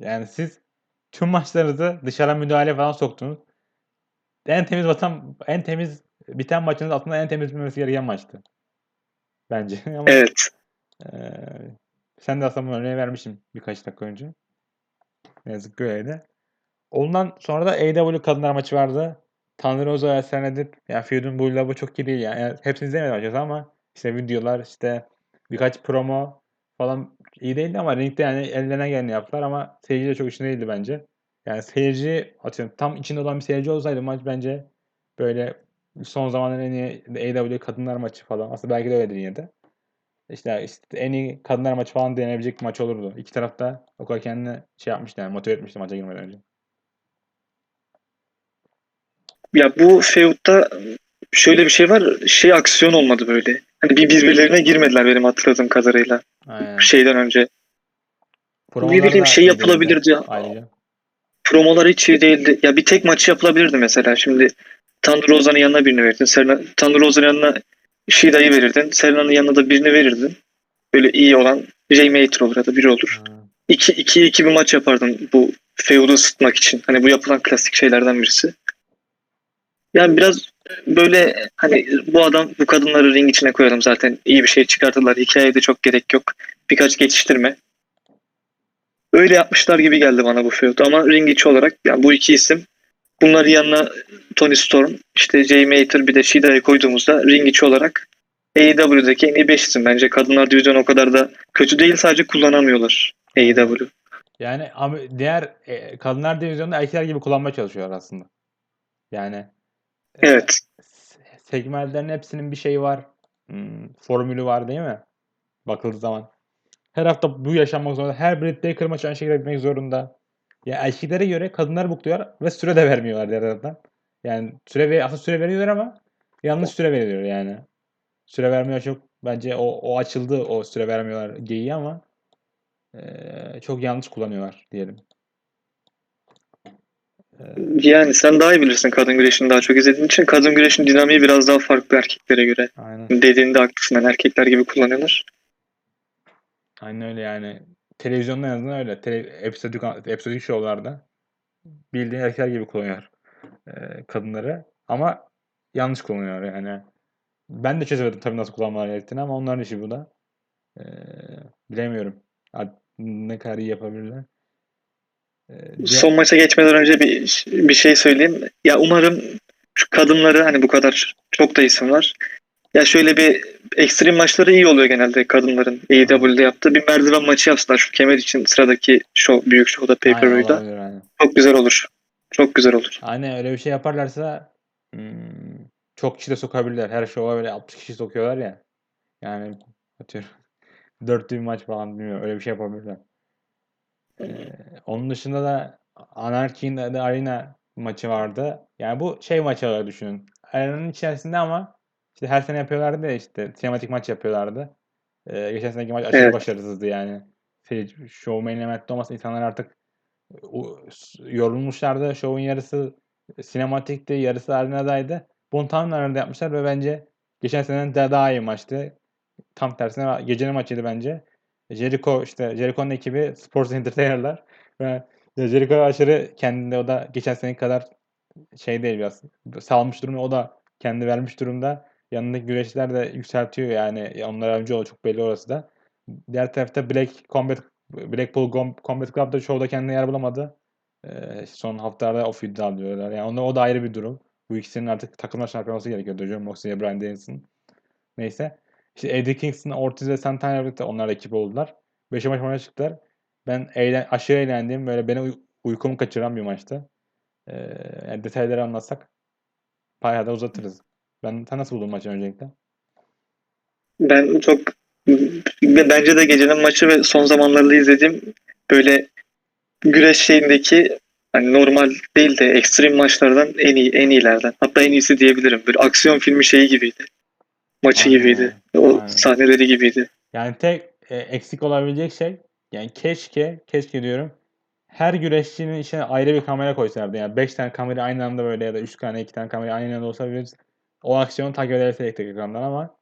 Yani siz tüm maçlarınızı dışarı müdahale falan soktunuz. En temiz vatan en temiz biten maçınız aslında en temiz bitmesi gereken maçtı. Bence. Ama Evet. eee, sen de aslında örneği vermişim birkaç dakika önce. Ne yazık ki öyle. Ondan sonra da AEW kadınlar maçı vardı. Tanrı Rosa ve Senedip. Yani feud'un bu lafı çok iyi değil yani. yani hepsini izlemedim açıkçası ama işte videolar işte birkaç promo falan iyi değildi ama ringde yani ellerine geleni yaptılar ama seyirci de çok işinde değildi bence. Yani seyirci atıyorum tam içinde olan bir seyirci olsaydı maç bence böyle son zamanların en iyi AEW kadınlar maçı falan. Aslında belki de öyledir yine de. İşte, işte en iyi kadınlar maçı falan denebilecek bir maç olurdu. İki taraf da o kadar kendini şey yapmıştı yani motive etmişti maça girmeden önce. Ya bu feud'da şöyle bir şey var. Şey aksiyon olmadı böyle. Hani bir birbirlerine girmediler benim hatırladığım kadarıyla. Aynen. Şeyden önce. Promolar bileyim, da şey yapılabilirdi. Ayrıca. Promolar hiç iyi değildi. Ya bir tek maçı yapılabilirdi mesela. Şimdi Thunder Rosa'nın yanına birini verirdin. Serena, Thunder Rosa'nın yanına Shida'yı verirdin. Serena'nın yanına da birini verirdin. Böyle iyi olan Jay Mater olur ya da biri olur. Ha. 2-2 bir maç yapardın bu feud'u ısıtmak için. Hani bu yapılan klasik şeylerden birisi. Yani biraz böyle hani bu adam bu kadınları ring içine koyalım zaten iyi bir şey çıkartırlar. Hikayede çok gerek yok. Birkaç geçiştirme. Öyle yapmışlar gibi geldi bana bu feud. Ama ring içi olarak yani bu iki isim bunların yanına Tony Storm, işte Jay Mater bir de Shida'yı koyduğumuzda ring içi olarak AEW'deki en iyi 5 isim. Bence kadınlar divizyonu o kadar da kötü değil sadece kullanamıyorlar AEW. Yani diğer e, kadınlar divizyonunda erkekler gibi kullanmaya çalışıyorlar aslında. Yani e, Evet. se- segmentlerin hepsinin bir şeyi var. Hmm, formülü var değil mi? Bakıldığı zaman. Her hafta bu yaşanmak zorunda. Her Britt Baker maçı aynı şekilde bitmek zorunda. Ya erkeklere göre kadınlar bukluyor ve süre de vermiyorlar diğer taraftan. Yani süre ver, aslında süre veriyorlar ama yanlış süre veriyor yani. Süre vermiyor çok bence o, o açıldı o süre vermiyorlar geyiği ama eee, çok yanlış kullanıyorlar diyelim. Yani sen daha iyi bilirsin kadın güreşini daha çok izlediğin için. Kadın güreşin dinamiği biraz daha farklı erkeklere göre. aynen. Dediğinde haklısın. Yani erkekler gibi kullanıyorlar. Aynen öyle yani. Televizyonda en azından öyle. Tele, episodik, episodik şovlarda bildiğin erkekler gibi kullanıyor eee, kadınları. Ama yanlış kullanıyor yani. Ben de çözemedim tabii nasıl kullanmaları gerektiğini ama onların işi bu da. Eee, bilemiyorum. Ne kadar iyi yapabilirler. Diğer- Son maça geçmeden önce bir, bir şey söyleyeyim. Ya umarım şu kadınları hani bu kadar çok da isim var. Ya şöyle bir ekstrem maçları iyi oluyor genelde kadınların AEW'de yaptığı. Bir merdiven maçı yapsınlar şu kemer için sıradaki show, büyük show'da pay per view'da. Çok güzel olur. Çok güzel olur. Aynen öyle bir şey yaparlarsa hmm, çok kişi de sokabilirler. Her şova böyle 60 kişi sokuyorlar ya. Yani atıyorum dörtlü bir maç falan bilmiyorum. Öyle bir şey yapabilirler. Ee, onun dışında da Anarchy'nin de Arena maçı vardı. Yani bu şey maçı olarak düşünün. Arena'nın içerisinde ama işte her sene yapıyorlardı ya işte sinematik maç yapıyorlardı. Ee, geçen seneki maç aşırı Evet. başarısızdı yani. Şey, showman elementli olmasa insanlar artık s- yorulmuşlardı. Show'un yarısı sinematikti, yarısı arenadaydı. Bunu tamamen arenada yapmışlar ve bence geçen seneden de daha iyi maçtı. Tam tersine gecenin maçıydı bence. Jericho işte Jericho'nun ekibi Sports Entertainer'lar ve Jericho aşırı kendinde o da geçen sene kadar şey değil biraz salmış durumda o da kendi vermiş durumda. Yanındaki güreşler de yükseltiyor yani onlara önce o çok belli orası da. Diğer tarafta Black Combat Blackpool Combat Club da şovda kendine yer bulamadı. Ee, son haftalarda o feud'u alıyorlar. Yani onda, o da ayrı bir durum. Bu ikisinin artık takımlar şampiyon olması gerekiyordu. John Moxley ile Bryan Danielson. Neyse. İşte Eddie Kingston, Ortiz ve Santana birlikte onlar ekip oldular. Beşe maç maça çıktılar. Ben eğlen, aşırı eğlendim. Böyle beni uy- uykumu kaçıran bir maçtı. Ee, yani detayları anlatsak bayağı da uzatırız. Ben sen nasıl buldun maçı öncelikle? Ben çok bence de gecenin maçı ve son zamanlarda izlediğim böyle güreş şeyindeki hani normal değil de ekstrem maçlardan en iyi en iyilerden. Hatta en iyisi diyebilirim. Bir aksiyon filmi şeyi gibiydi. Maçı Aynen. gibiydi. O Aynen. sahneleri gibiydi. Yani tek e, eksik olabilecek şey yani keşke keşke diyorum her güreşçinin içine ayrı bir kamera koysalardı. Yani 5 tane kamera aynı anda böyle ya da 3 tane 2 tane kamera aynı anda olsa o aksiyonu takip ederiz elektrik ekrandan ama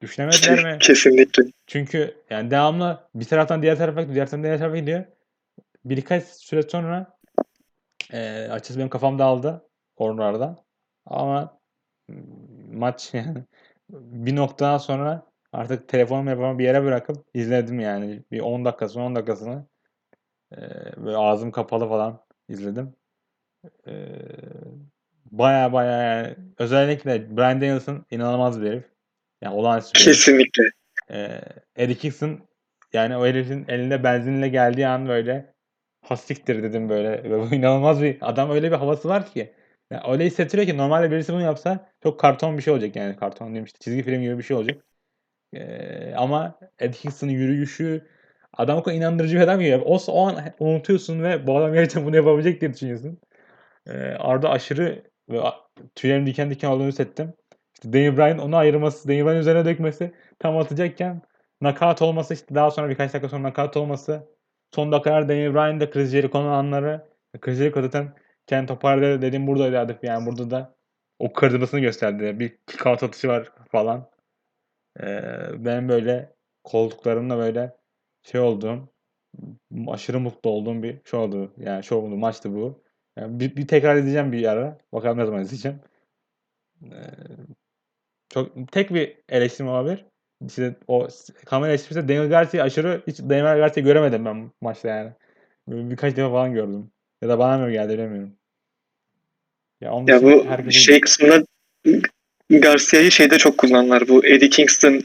düşünemediler mi? Kesinlikle. Çünkü yani devamlı bir taraftan diğer tarafa gidiyor, diğer taraftan diğer tarafa gidiyor. Birkaç süre sonra e, açıkçası benim kafam dağıldı oralarda. Ama maç yani bir noktadan sonra artık telefonumu yapamam bir yere bırakıp izledim yani. Bir 10 dakikasını 10 dakikasını e, böyle ağzım kapalı falan izledim. E, baya baya yani özellikle Bryan Danielson inanılmaz bir herif. Yani olağanüstü bir herif. Kesinlikle. Ee, Eddie Kingston yani o herifin elinde benzinle geldiği an böyle hastiktir dedim böyle. Bu inanılmaz bir adam öyle bir havası var ki. Yani öyle hissettiriyor ki normalde birisi bunu yapsa çok karton bir şey olacak yani karton diyeyim işte çizgi film gibi bir şey olacak. Ee, ama Eddie Kingston'ın yürüyüşü adam o kadar inandırıcı bir adam ki o, o an unutuyorsun ve bu adam gerçekten bunu yapabilecek diye düşünüyorsun. Ee, Arda aşırı ve tüylerim diken diken olduğunu hissettim. İşte Daniel Bryan onu ayırması, Daniel Bryan üzerine dökmesi tam atacakken knockout olması işte daha sonra birkaç dakika sonra knockout olması son dakikalar Daniel Bryan'da Chris Jericho'nun anları Chris Jericho zaten kendi toparladı dediğim buradaydı artık yani burada da o kırdırmasını gösterdi. Bir kick out atışı var falan. Ee, ben böyle koltuklarımla böyle şey olduğum aşırı mutlu olduğum bir şey oldu. Yani şey oldu, maçtı bu. Yani bir, bir tekrar izleyeceğim bir ara. Bakalım ne zaman izleyeceğim. Ee, çok tek bir eleştirim olabilir. İşte o kamera eleştirisi Daniel Garcia aşırı hiç Daniel Garcia göremedim ben maçta yani. Böyle birkaç defa falan gördüm. Ya da bana mı geldi bilemiyorum. Ya onun Ya bu şey kısmında Garcia'yı şeyde çok kullanırlar. Bu Eddie Kingston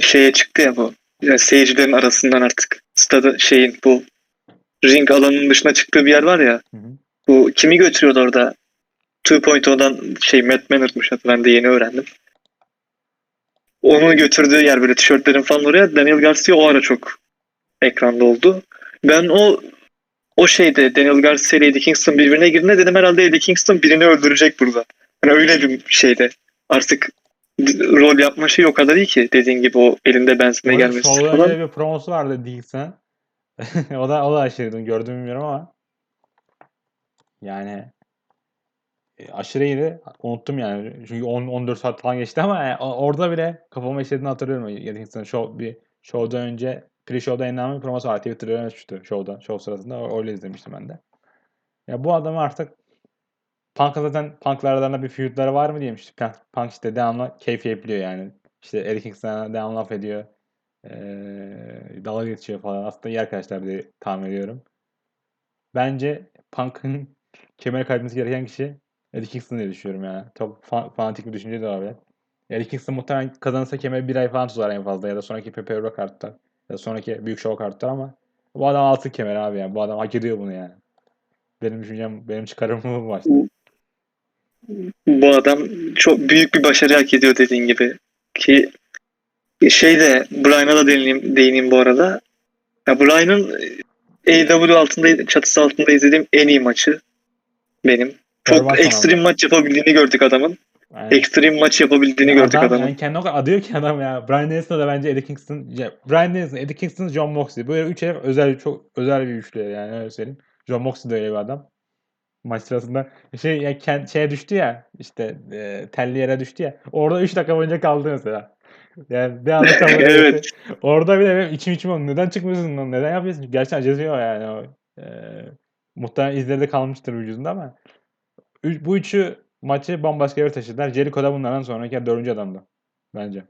şeye çıktı ya bu. Yani seyircilerin arasından artık stada şeyin bu ring alanının dışına çıktığı bir yer var ya. Hı hı. Bu kimi götürüyordu orada? 2.0'dan şey Matt Manner'mış adı ben de yeni öğrendim. Onu götürdüğü yer böyle tişörtlerin falan oraya Daniel Garcia o ara çok ekranda oldu. Ben o o şeyde Daniel Garcia ile Eddie Kingston birbirine girdiğinde dedim herhalde Eddie Kingston birini öldürecek burada. Hani öyle bir şeyde artık rol yapma şey o kadar iyi ki dediğin gibi o elinde benzinle Orada gelmesi falan. öyle bir promosu vardı Dixon. o da o da aşırıydı. Gördüm bilmiyorum ama. Yani e, aşırı iyiydi. Unuttum yani. Çünkü 10 14 saat falan geçti ama yani orada bile kafama işlediğini hatırlıyorum. Yedinson show bir show'dan önce pre-show'da yayınlanan bir promosu var. Twitter'da ölmüştü show'da. Show sırasında. Öyle izlemiştim ben de. Ya bu adamı artık Punk'a zaten Punk'la aralarında bir feud'ları var mı diyeyim işte. Punk, işte devamlı keyif yapıyor yani. İşte Eddie Kingston'a devamlı laf ediyor. Ee, dalga geçiyor falan. Aslında iyi arkadaşlar diye tahmin ediyorum. Bence Punk'ın kemer kaybetmesi gereken kişi Eddie Kingston diye düşünüyorum yani. Çok fa- fanatik bir düşünce de olabilir. Eddie Kingston muhtemelen kazanırsa kemeri bir ay falan tutar en fazla ya da sonraki Pepero kartta ya da sonraki büyük show kartlar ama bu adam altın kemer abi yani. Bu adam hak ediyor bunu yani. Benim düşüncem, benim çıkarımım bu maçta. Bu adam çok büyük bir başarı hak ediyor dediğin gibi. Ki şeyde Brian'a da değineyim, değineyim bu arada. Ya Brian'ın AEW altında çatısı altında izlediğim en iyi maçı benim. Çok Performans ekstrem anlamda. maç yapabildiğini gördük adamın. Yani- Ekstrem maç yapabildiğini gördük adam, adamın. yani kendi o kadar adıyor ki adam ya. Brian Danielson da bence Eddie Kingston, ya, Brian Danielson, Eddie Kingston, John Moxley. Böyle üç herif özel, çok özel bir üçlü yani öyle söyleyeyim. John Moxley de öyle bir adam. Maç sırasında şey ya kend, şeye düştü ya işte e, telli yere düştü ya. Orada 3 dakika boyunca kaldı mesela. Yani bir anda tam Evet. Orada bile benim içim içim oldu. Neden çıkmıyorsun lan? Neden yapıyorsun? Gerçekten acıtıyor yani o. E, muhtemelen izleri kalmıştır vücudunda ama. Üç- bu üçü maçı bambaşka yere taşıdılar. Jericho da bunlardan sonraki dördüncü adamdı. Bence.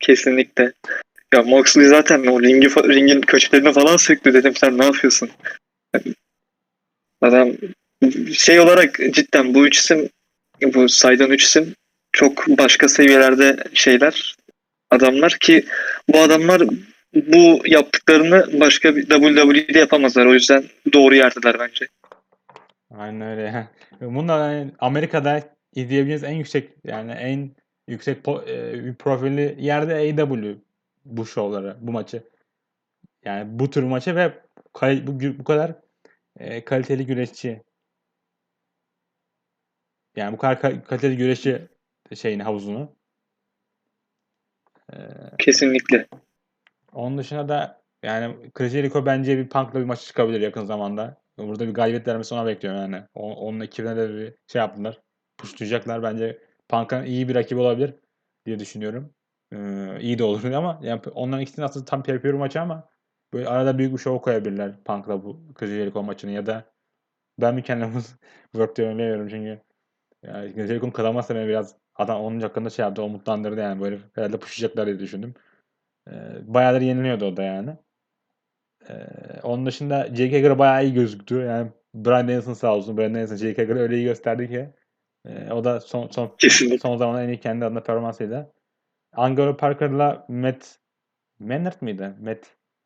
Kesinlikle. Ya Moxley zaten o ringi, ringin köşelerine falan söktü dedim sen ne yapıyorsun? Adam şey olarak cidden bu üç isim bu saydan üç isim çok başka seviyelerde şeyler adamlar ki bu adamlar bu yaptıklarını başka bir WWE'de yapamazlar. O yüzden doğru yerdeler bence. Aynen öyle. Bunlar yani Amerika'da izleyebileceğiniz en yüksek yani en yüksek po- e, profilli yerde AEW bu şovları, bu maçı. Yani bu tür maçı ve kal- bu, bu kadar e, kaliteli güreşçi. Yani bu kadar ka- kaliteli güreşçi şeyini havuzunu. E, Kesinlikle. Onun dışında da yani Chris Jericho bence bir Punk'la bir maç çıkabilir yakın zamanda. Burada bir galibiyet vermesi ona bekliyorum yani. O, onun ekibine de bir şey yaptılar. Pushlayacaklar bence. Punk'ın iyi bir rakibi olabilir diye düşünüyorum. Ee, iyi de olur ama yani onların ikisinin aslında tam per maçı ama böyle arada büyük bir show koyabilirler Punk'la bu Chris Jericho maçını ya da ben mi kendimi work diye öneriyorum çünkü yani Jericho'nun kazanmazsa beni biraz adam onun hakkında şey yaptı. O mutlandırdı yani. Böyle herhalde pushlayacaklar diye düşündüm. Ee, bayağıdır yeniliyordu o da yani. Onun dışında Jake Hager bayağı iyi gözüktü. Yani Brian Danielson sağ olsun. Brian Danielson Jake Hager'ı öyle iyi gösterdi ki. O da son son Kesinlikle. son zamanlarda en iyi kendi adına performansıydı. Angelo Parker'la Matt Menard mıydı? Matt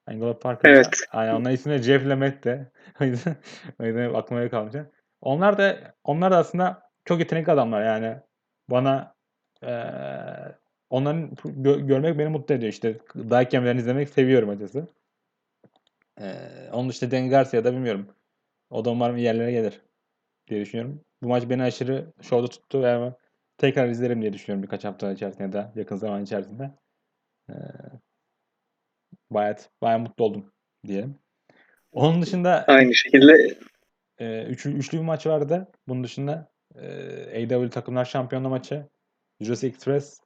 Angelo Parker'la Evet. Aynen onun ismi de Jeff ile Matt de. o yüzden, o yüzden hep aklıma kalmış. Onlar da onlar da aslında çok yetenekli adamlar yani. Bana onların gö- görmek beni mutlu ediyor. İşte dayak yemelerini izlemek seviyorum açıkçası. Eee onun dışında Danny Garcia da bilmiyorum. O da umarım yerlere gelir diye düşünüyorum. Bu maç beni aşırı şovda tuttu ve ama tekrar izlerim diye düşünüyorum birkaç hafta içerisinde da yakın zaman içerisinde. Eee bayağı, bayağı mutlu oldum diyelim. Onun dışında Aynı şekilde e, üçlü, üçlü bir maç vardı. Bunun dışında e, AEW Takımlar Şampiyonluğu maçı. Jurassic Express,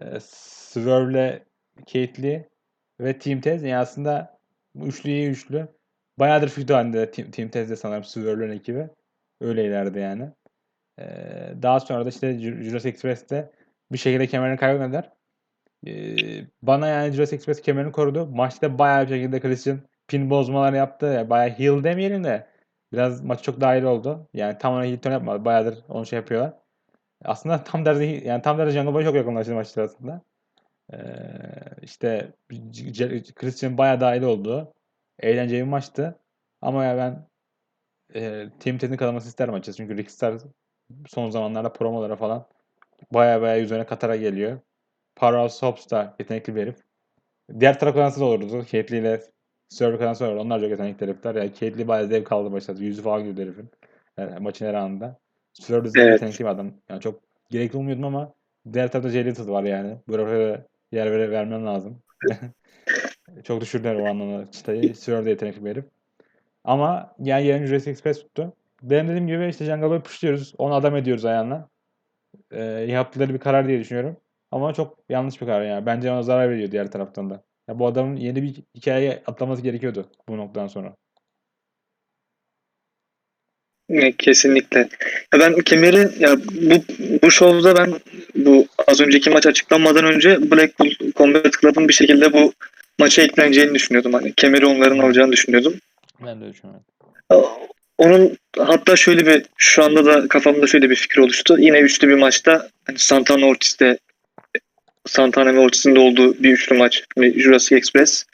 e, Swerve'le Lee ve Team Taz. Yani aslında üçlü iyi üçlü. Bayağıdır feud halinde Team, Team Taz'de sanırım Swerve'ün ekibi. Öyleylerdi yani. E, daha sonra da işte Ju- Jurassic Express'te bir şekilde kemerini kaybetmediler. E, bana yani Jurassic Express kemerini korudu. Maçta bayağı bir şekilde Christian pin bozmalar yaptı. Yani bayağı heel demeyelim de biraz maç çok dahil oldu. Yani tam ona heel turn yapmadı. Bayağıdır onu şey yapıyorlar. Aslında tam derdi yani tam derdi Boy çok yakınlaştı maç sırasında. Ee, işte Christian bayağı dahil oldu. Eğlenceli bir maçtı. Ama ya ben e, Team Ted'in kazanması isterim açıkçası. Çünkü Rick Star son zamanlarda promolara falan bayağı bayağı üzerine katara geliyor. Powerhouse Hobbs da yetenekli bir herif. Diğer taraf kazansız olurdu. Kate Lee ile Server kazansız olurdu. Onlar çok yetenekli herifler. Yani Lee bayağı zevk aldı başladı. Yüzü falan güldü herifin. Yani maçın her anında. Zaten Evet. yetenekli bir adam. Yani çok gerekli umuyordum ama diğer tarafta Little var yani. Bu da yer vere, vermem lazım. çok düşürdüler o anlamda çıtayı. De yetenekli bir herif. Ama yani yerini Jurassic Express tuttu. Benim dediğim gibi işte Jungle Boy pushluyoruz. Onu adam ediyoruz ayağına. Ee, yaptıkları bir karar diye düşünüyorum. Ama çok yanlış bir karar yani. Bence ona zarar veriyor diğer taraftan da. Ya bu adamın yeni bir hikaye atlaması gerekiyordu bu noktadan sonra. Ne, Kesinlikle. Ya ben kemeri ya bu bu şovda ben bu az önceki maç açıklanmadan önce Blackpool Combat Club'ın bir şekilde bu maça ekleneceğini düşünüyordum. Hani kemeri onların alacağını düşünüyordum. Ben de düşünüyorum. Onun hatta şöyle bir şu anda da kafamda şöyle bir fikir oluştu. Yine üçlü bir maçta hani Santana Ortiz'de Santana ve Ortiz'in de olduğu bir üçlü maç. Hani Jurassic Express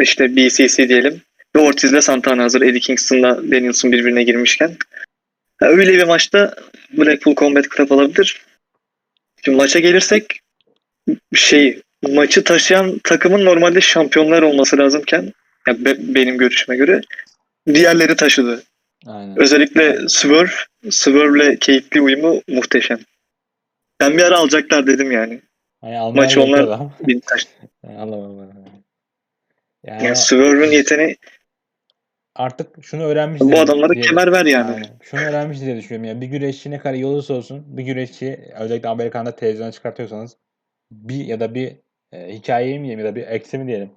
işte BCC diyelim. Ve Ortiz'le Santana hazır. Eddie Kingston'la Danielson birbirine girmişken. Öyle bir maçta Blackpool Combat Club alabilir. Şimdi maça gelirsek şey maçı taşıyan takımın normalde şampiyonlar olması lazımken Ya be- benim görüşüme göre. Diğerleri taşıdı. Aynen. Özellikle Swerve, Swerve'le keyifli uyumu muhteşem. Ben bir ara alacaklar dedim yani. Almaya Maçı onlar-. Bir taş- Yani alamam. Yani Yani Swerve'ın yeteneği artık şunu öğrenmiş. bu adamlara diye- kemer ver yani. Aynen. Şunu öğrenmiş diye düşünüyorum. Yani bir güreşçi ne kadar iyi olursa olsun bir güreşçi özellikle Amerikan'da televizyona çıkartıyorsanız bir ya da bir e, hikayeyi mi diyelim ya da bir eksi mi diyelim.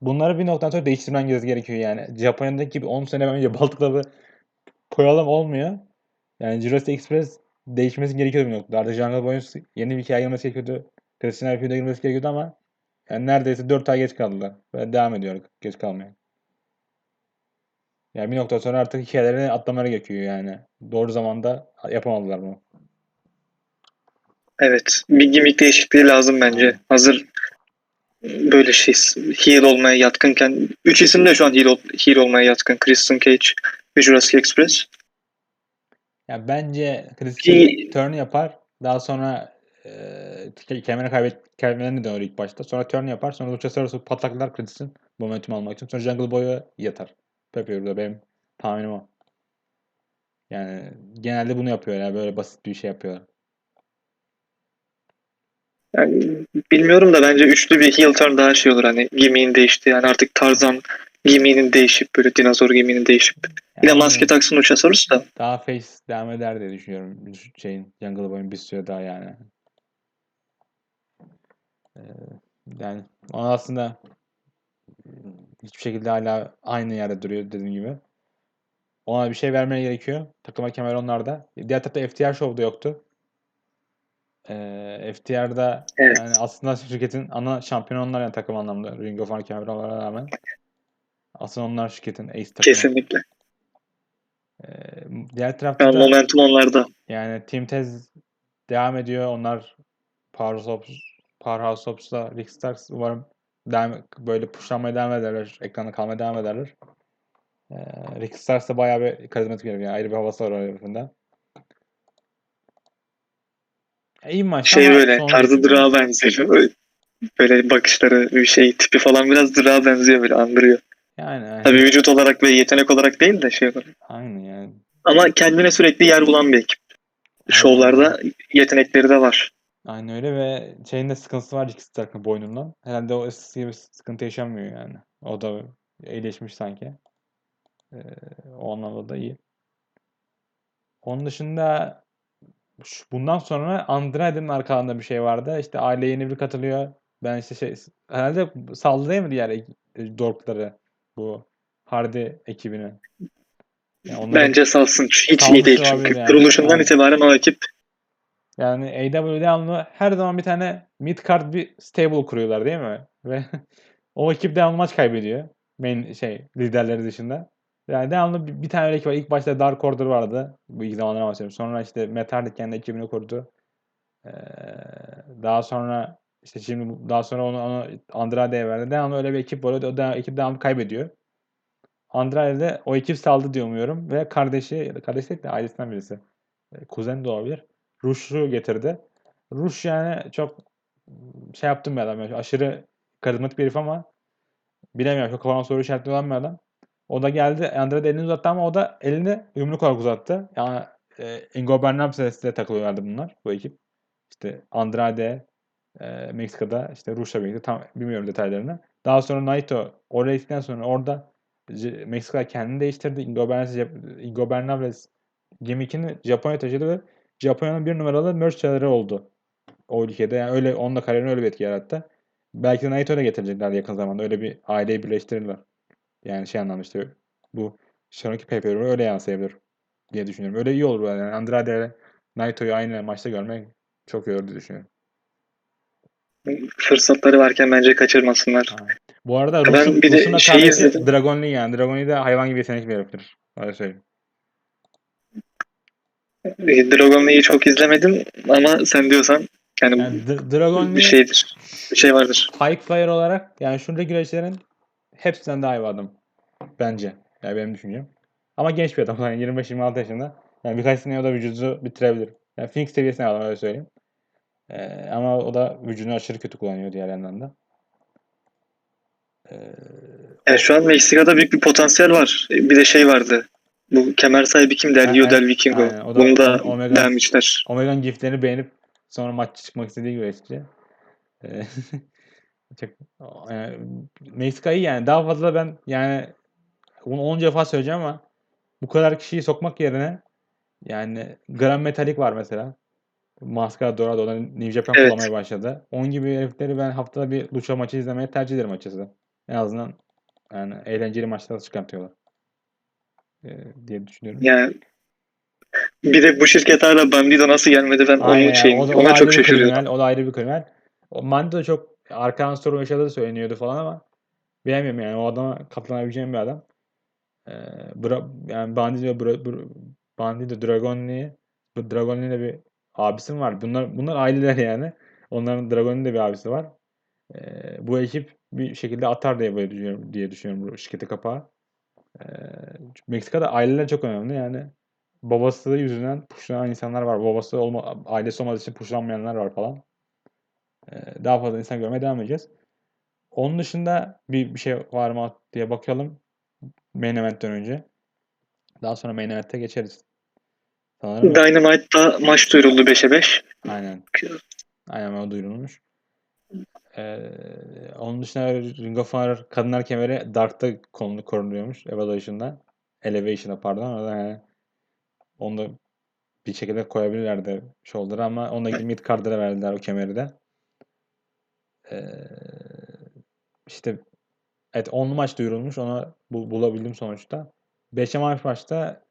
Bunları bir noktadan sonra değiştirmen gerekiyor yani. Japonya'daki gibi 10 sene önce Baltık Club'ı koyalım olmuyor. Yani Jurassic Express değişmesi gerekiyordu bir noktada. Artık Jungle Boy'un yeni bir hikaye girmesi gerekiyordu. Christian Herfield girmesi gerekiyordu ama yani neredeyse 4 ay geç kaldılar. Ve devam ediyor geç kalmaya. Yani bir nokta sonra artık hikayelerini atlamaları gerekiyor yani. Doğru zamanda yapamadılar bunu. Evet. Bir gimmick değişikliği lazım bence. Hazır böyle şey heel olmaya yatkınken üç isim de şu an heel, ol- heel olmaya yatkın. Christian Cage ve Jurassic Express. Ya bence Christian Ki- turn yapar. Daha sonra e, kemeri kaybet kemerlerini döner ilk başta. Sonra turn yapar. Sonra Luchasaurus'u pataklar Christian momentum almak için. Sonra Jungle Boy'a yatar. Pepper'da benim tahminim o. Yani genelde bunu yapıyor ya. Böyle basit bir şey yapıyorlar. Yani bilmiyorum da bence üçlü bir heel turn daha şey olur. Hani gimmick'in değişti. Yani artık Tarzan gimmick'inin değişip böyle dinozor gimmick'inin değişip. Yani maske taksın Luchasaurus da. daha face devam eder diye düşünüyorum. Şeyin Jungle Boy'un bir süre daha yani. Ee, yani ama aslında hiçbir şekilde hala aynı yerde duruyor dediğim gibi. Ona bir şey vermeye gerekiyor. Takıma kemer onlarda. Diğer tarafta FTR Show'da yoktu. Ee, FTR'da Evet. yani aslında şirketin ana şampiyonu onlar yani takım anlamda. Ring of Honor kemeri olmalarına rağmen. Aslında onlar şirketin ace takımı. Kesinlikle. Ee, diğer tarafta Yani momentum onlarda. yani Team Tez devam ediyor. Onlar Powerhouse Hobbs, Powerhouse Hobbs'la Rick Starks umarım devam, böyle pushlanmaya devam ederler. Ekranda kalmaya devam ederler. Ee, Rick Starks da bayağı bir karizmatik bir yani ayrı bir havası var o herifinde. Ya iyi maç Şey böyle tarzı Drak'a benziyor. Böyle- Böyle bakışları, bir şey tipi falan biraz Drak'a benziyor böyle andırıyor. Yani, yani Tabii vücut olarak ve yetenek olarak değil de şey olarak. aynı yani. Ama kendine sürekli yer bulan bir ekip. Şovlarda yetenekleri de var. Aynı öyle ve şeyin de sıkıntısı var Rick Stark'ın boynundan. Herhalde o eskisi gibi sıkıntı yaşamıyor yani. O da iyileşmiş sanki. Ee, o anlamda da iyi. Onun dışında şu- bundan sonra Andrade'nin arkalarında bir şey vardı. İşte aile yeni bir katılıyor. Ben işte şey herhalde saldı değil mi diğer ek- dorkları bu Hardy ekibini. Yani Bence salsın. Hiç iyi değil çünkü. yani. Kuruluşundan Aynen. itibaren o ekip Yani AEW devamlı her zaman bir tane mid card bir stable kuruyorlar değil mi? Ve o ekip devamlı maç kaybediyor. Main şey liderleri dışında. Yani devamlı bir, bir tane ekip var. İlk başta Dark Order vardı. Bu ilk zamanlara bahsediyorum. Sonra işte Metallic kendi ekibini kurdu. Ee, daha sonra işte şimdi daha sonra onu, onu Andrade'ye verdi. Devamlı öyle bir ekip var. O da ekip devamlı kaybediyor. Andrade de o ekip saldı diye umuyorum. Ve kardeşi, kardeş değil de ailesinden birisi. E, Kuzen de olabilir. Rush'u getirdi. Rush yani çok şey yaptım bir adam. Yani aşırı karizmatik bir herif ama bilemiyorum. Çok kafama soru işaretli olan bir adam. O da geldi. Andrade elini uzattı ama o da elini yumruk olarak uzattı. Yani e, Ingo Bernabes'e takılıyorlardı bunlar. Bu ekip. İşte Andrade e, Meksika'da işte Rush'la birlikte tam bilmiyorum detaylarını. Daha sonra Naito oraya gittikten sonra orada Meksika kendini değiştirdi. Ingo Bernabes, Ingo Bernabes gimmickini Japonya taşıdı ve Japonya'nın bir numaralı merch seller oldu. O ülkede. Yani öyle onun da kariyerine öyle bir etki yarattı. Belki de Naito'yu da getirecekler yakın zamanda. Öyle bir aileyi birleştirirler. Yani şey anlamda işte bu sonraki pay öyle yansıyabilir diye düşünüyorum. Öyle iyi olur yani. Andrade ile Naito'yu aynı maçta görmek çok iyi olur diye düşünüyorum. fırsatları varken bence kaçırmasınlar. Bu arada Ben Rus'un, bir de Rus'un da şeyi izledim. Dragon Lee yani. Dragon Lee de hayvan gibi yetenekli bir heriftir. Öyle söyleyeyim. Dragon Lee'yi çok izlemedim ama sen diyorsan yani, Yani D- Dragon bir şeydir. Bir şey vardır. Pike Flyer olarak yani şuradaki güreşlerin hepsinden daha iyi bir adam. Bence. Yani benim düşüncem. Ama genç bir adam. Yani 25-26 yaşında. Yani birkaç sene o da vücudu bitirebilir. Yani Phoenix seviyesine adam öyle söyleyeyim. Ee, ama o da vücudunu aşırı kötü kullanıyor diğer yandan da. Ee, Yani şu an Meksika'da büyük bir potansiyel var. Bir de şey vardı. Bu kemer sahibi? Ha, Elio aynen, Del Vikingo. aynen. O da Bunu da Omega- beğenmişler. Omega'nın giftlerini beğenip sonra maç çıkmak istediği güreşçi. Ee, çok, yani, Meksika iyi yani. Daha fazla ben yani bunu 10 defa söyleyeceğim ama bu kadar kişiyi sokmak yerine yani Gran Metalik var mesela. Mascara Dorado'dan New Japan Evet. kullanmaya başladı. Onun gibi herifleri ben haftada bir lucha maçı izlemeye tercih ederim açıkçası. En azından yani eğlenceli maçlar çıkartıyorlar. Ee, diye düşünüyorum. Yani bir de bu şirket hala Bandido nasıl gelmedi ben Aynen onun şeyim. O da- Ona çok şaşırıyorum. kriminal, O da ayrı bir kriminal. O Mandi de çok arkadan sorun yaşadığı söyleniyordu falan ama bilemiyorum yani. O adama katlanabileceğim bir adam. Ee, Bra yani Bandido, Bra Bra Bandido, Dragoni Dragoni'nin de bir abisi mi var? Bunlar bunlar aileler yani. Onların Dragoni'nin de bir abisi var. Ee, bu ekip bir şekilde atar diye böyle düşünüyorum diye düşünüyorum bu şirketi kapağı. Meksika'da aileler çok önemli yani. Babası yüzünden puşlanan insanlar var. Babası olma, ailesi olmadığı için puşlanmayanlar var falan. Ee, daha fazla insan görmeye devam edeceğiz. Onun dışında bir, bir şey var mı diye bakalım. Main event'ten önce. Daha sonra main event'e geçeriz. Sanırım Dynamite'da maç duyuruldu 5'e 5. aynen. Aynen o duyurulmuş. Onun dışında Ring of Honor kadınlar kemeri Dark'ta konu korunuyormuş. Evaluation'da. Elevation'da pardon. O da yani onu da bir şekilde koyabilirlerdi shoulder'a ama ilgili mid card'lara verdiler o kemeri de. Ee, işte evet 10'lu maç duyurulmuş. Onu bul- bulabildim sonuçta. 5'e maç maçta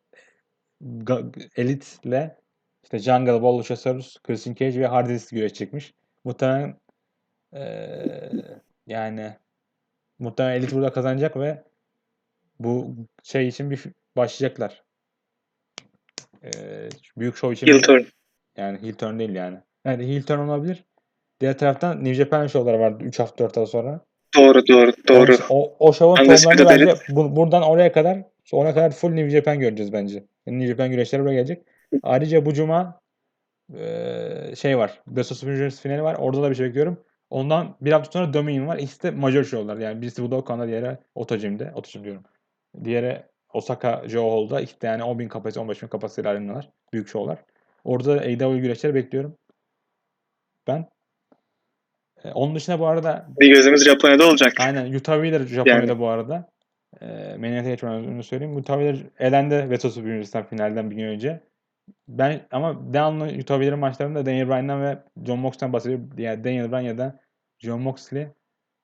Elite'le işte Jungle Boy, Luchasaurus, Christian Cage ve Hardys güreşecekmiş. Muhtemelen eee, yani muhtemelen Elite burada kazanacak ve bu şey için bir başlayacaklar. Eee, büyük show için Heel turn. yani heel turn değil yani. Yani heel turn olabilir. Diğer taraftan New Japan show'ları vardı 3 hafta 4 hafta sonra. Doğru doğru doğru. O, o şovun tonlarını bence Elite. bu- buradan oraya kadar ona kadar full New Japan göreceğiz bence. Yani New Japan güreşleri buraya gelecek. Ayrıca bu cuma eee, şey var. Best of Super Juniors finali var. Orada da bir şey bekliyorum. Ondan bir hafta sonra Dominion var. İkisi de major show'lar. Yani birisi Budokan'da diğeri Otojim'de. Otojim diyorum. Diğeri Osaka Joe Hall'da. İkisi de yani 10.000 kapasite 15.000 kapasiteli arenalar. Büyük show'lar. Orada da AEW güreşleri bekliyorum. Ben. E, onun dışında bu arada Bir gözümüz Japonya'da olacak. Aynen. Utah Wheeler Japonya'da bu arada. E, Meniyete geçmeden önce söyleyeyim. Utah Wheeler elendi Veto Super Juniors'tan finalden bir gün önce. Ben ama Utah Wheeler'ın maçlarında Daniel Bryan'dan ve John Moxley'den bahsediyorum. Yani Daniel Bryan ya da John Moxley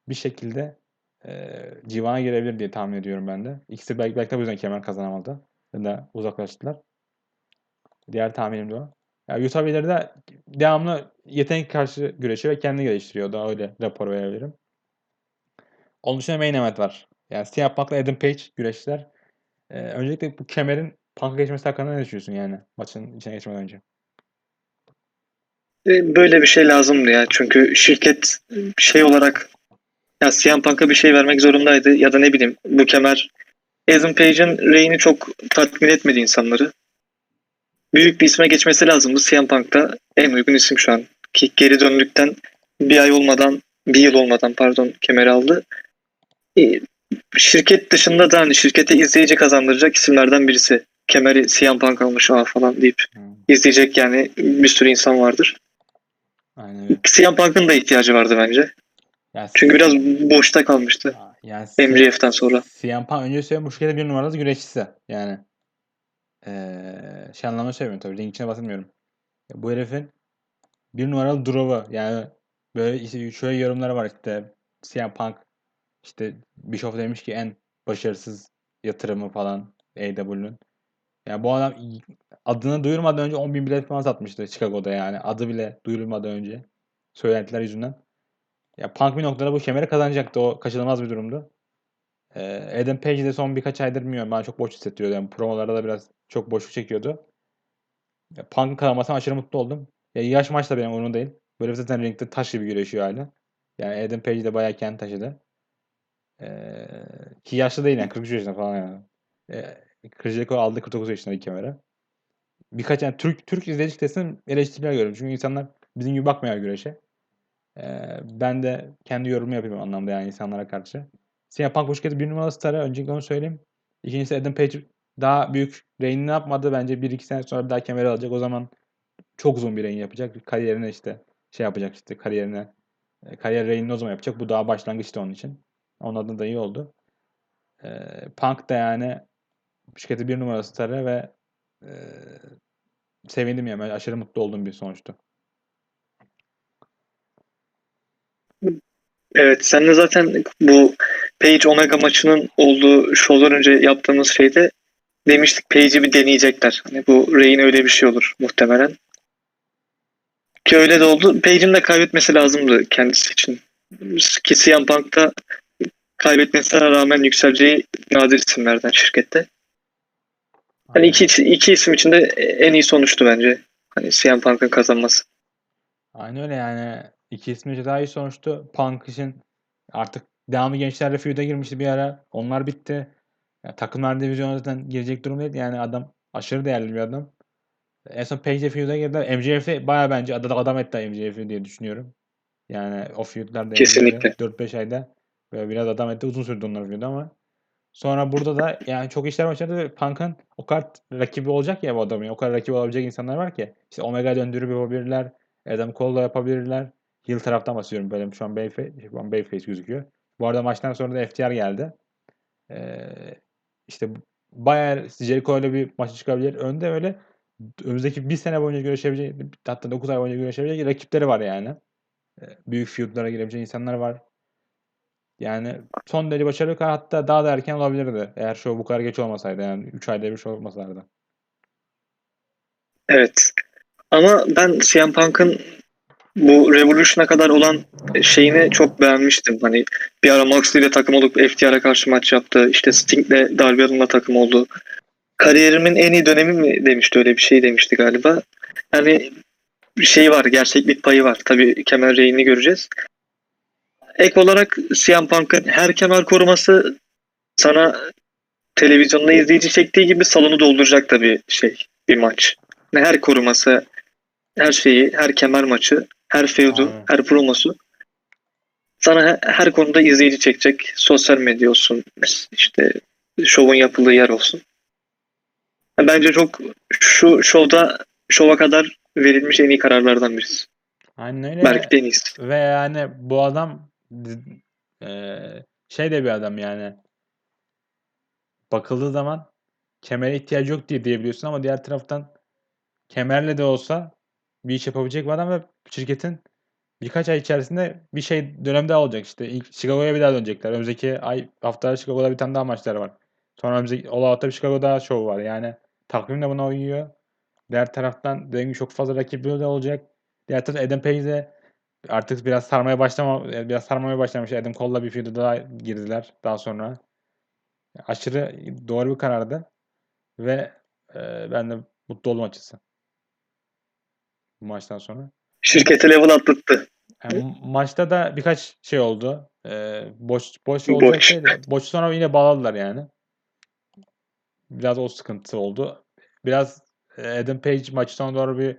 bir şekilde e, civana girebilir diye tahmin ediyorum ben de. İkisi belki, belki de bu yüzden kemer kazanamadı. Ya da uzaklaştılar. Diğer tahminim de o. Yani Utah de devamlı yetenek karşı güreşiyor ve kendini geliştiriyor. Daha öyle rapor verebilirim. Onun dışında main event var. Yani CM Punk'la Adam Page güreşler. Ee, öncelikle bu kemerin Punk'a geçmesi hakkında ne düşünüyorsun yani maçın içine geçmeden önce? E, Böyle bir şey lazımdı ya. Çünkü şirket şey olarak ya CM Punk'a bir şey vermek zorundaydı. Ya da ne bileyim bu kemer Adam Page'in reyini çok tatmin etmedi insanları. Büyük bir isme geçmesi lazımdı. CM Punk da en uygun isim şu an. Ki geri döndükten bir ay olmadan, bir yıl olmadan pardon kemeri aldı. E, Şirket dışında da hani şirkete izleyici kazandıracak isimlerden birisi. Kemeri CM Punk almış aa falan deyip Hmm, izleyecek yani bir sürü insan vardır. aynen öyle. CM Punk'ın da ihtiyacı vardı bence. Yani, Çünkü biraz boşta kalmıştı yani MJF'den sonra. CM Punk önce söyleyeyim bu bir numaralı güreşçisi. Yani ee, şey anlamda söylemiyorum tabii. Ring içine bahsetmiyorum. Bu herifin bir numaralı drop'u yani böyle işte şöyle yorumları var işte CM Punk işte Bischoff demiş ki en başarısız yatırımı falan AEW'nun. Yani bu adam adını duyurmadan önce 10 bin bilet falan satmıştı Chicago'da yani. Adı bile duyurulmadan önce. Söylentiler yüzünden. Ya Punk bir noktada bu kemeri kazanacaktı. O kaçınılmaz bir durumdu. Ee, Adam Page de son birkaç aydır bilmiyorum. Bana çok boş hissettiriyordu. Yani promolarda da biraz çok boşluk çekiyordu. Ya Punk'ın kazanmasına aşırı mutlu oldum. Ya yaş maç da benim umurumda değil. Böyle zaten ringde taş gibi güreşiyor hala. Yani Adam Page de bayağı kendi taşıdı. Ee, ki yaşlı değil yani 43 yaşında falan yani. Ee, Jericho aldı 49 yaşında ilk kemere. Birkaç yani Türk Türk izleyici kitlesinin eleştiriler görüyorum. Çünkü insanlar bizim gibi bakmıyor güreşe. Ee, ben de kendi yorumumu o anlamda yani insanlara karşı. CM Punk bu şirketin bir numaralı starı. Öncelikle onu söyleyeyim. İkincisi Adam Page daha büyük ne yapmadı. Bence 1-2 sene sonra bir daha kemeri alacak. O zaman çok uzun bir reign yapacak. Kariyerine işte şey yapacak işte kariyerine e, kariyer reignini o zaman yapacak. Bu daha başlangıçtı onun için. Onun adına da iyi oldu. E, Punk da yani şirketi bir numaralı starı ve e, sevindim yani. Aşırı mutlu olduğum bir sonuçtu. Evet, sen de zaten bu Page Omega maçının olduğu şovdan önce yaptığımız şeyde demiştik Page'i bir deneyecekler. Hani bu Reign öyle bir şey olur muhtemelen. Ki öyle de oldu. Page'in de kaybetmesi lazımdı kendisi için. Ki CM Punk da kaybetmesine rağmen yükseleceği nadir isimlerden şirkette. Hani iki, iki isim için de en iyi sonuçtu bence. Hani CM Punk'ın kazanması. Aynen öyle yani. İki ismi daha iyi sonuçtu. Punk için artık devamlı gençlerle feud'a girmişti bir ara. Onlar bitti. Yani takımlar divizyonu zaten girecek durumdaydı. Yani adam aşırı değerli bir adam. En son Page'le feud'a girdiler. MJF'i baya bence adam, adam etti MJF'i diye düşünüyorum. Yani o Kesinlikle. 4-5 ayda böyle biraz adam etti. Uzun sürdü onlar feud ama Sonra burada da yani çok işler başladı ve Punk'ın o kadar rakibi olacak ya bu adamın. O kadar rakibi olabilecek insanlar var ki. İşte Omega döndürüp yapabilirler. Adam Cole'la yapabilirler. Heel taraftan bahsediyorum böyle şu an Bayface, şu an Bayface gözüküyor. Bu arada maçtan sonra da FTR geldi. Ee, işte bayağı Jericho ile bir maçı çıkabilir. Önde öyle önümüzdeki bir sene boyunca görüşebilecek hatta 9 ay boyunca görüşebilecek rakipleri var yani. Ee, büyük feudlara girebilecek insanlar var. Yani son derece başarılı hatta daha da erken olabilirdi. Eğer show bu kadar geç olmasaydı yani 3 ayda bir show olmasaydı. Evet. Ama ben CM Punk'ın bu Revolution'a kadar olan şeyini çok beğenmiştim. Hani bir ara Moxley ile takım olup FTR'a karşı maç yaptı. İşte Sting'le Darby Allin'la takım oldu. Kariyerimin en iyi dönemi mi demişti öyle bir şey demişti galiba. Yani şey var, gerçeklik payı var. Tabii kemer reyini göreceğiz. Ek olarak CM Punk'ın her kemer koruması sana televizyonda izleyici çektiği gibi salonu dolduracak da bir şey, bir maç. Her koruması, her şeyi, her kemer maçı, her feudu, Aynen. her promosu sana he- her konuda izleyici çekecek. Sosyal medya olsun, işte şovun yapıldığı yer olsun. Bence çok şu şovda şova kadar verilmiş en iyi kararlardan birisi. Aynen öyle. Belki de en iyisi. Ve yani bu adam eee, şey de bir adam yani. Bakıldığı zaman kemere ihtiyacı yok diye diyebiliyorsun ama diğer taraftan kemerle de olsa bir iş yapabilecek bir adam ve şirketin birkaç ay içerisinde bir şey dönem daha olacak işte. İlk Chicago'ya bir daha dönecekler. Önümüzdeki ay hafta Chicago'da bir tane daha maçları var. Sonra önümüzdeki All Out'ta bir Chicago'da şov var. Yani takvim de buna uyuyor. Diğer taraftan dediğim gibi çok fazla rakibi de olacak. Diğer taraftan Adam Page de artık biraz sarmaya başlama biraz sarmaya başlamış. Adam Cole'la bir feud'a daha girdiler daha sonra. Aşırı doğru bir karardı. Ve e, ben de mutlu oldum açıkçası. Bu maçtan sonra. Şirketi level atlattı. Yani ma- maçta da birkaç şey oldu. Ee, boş boş olacak Boş. şey de. Boş sonra yine bağladılar yani. Biraz o sıkıntı oldu. Biraz e, Adam Page sonuna doğru bir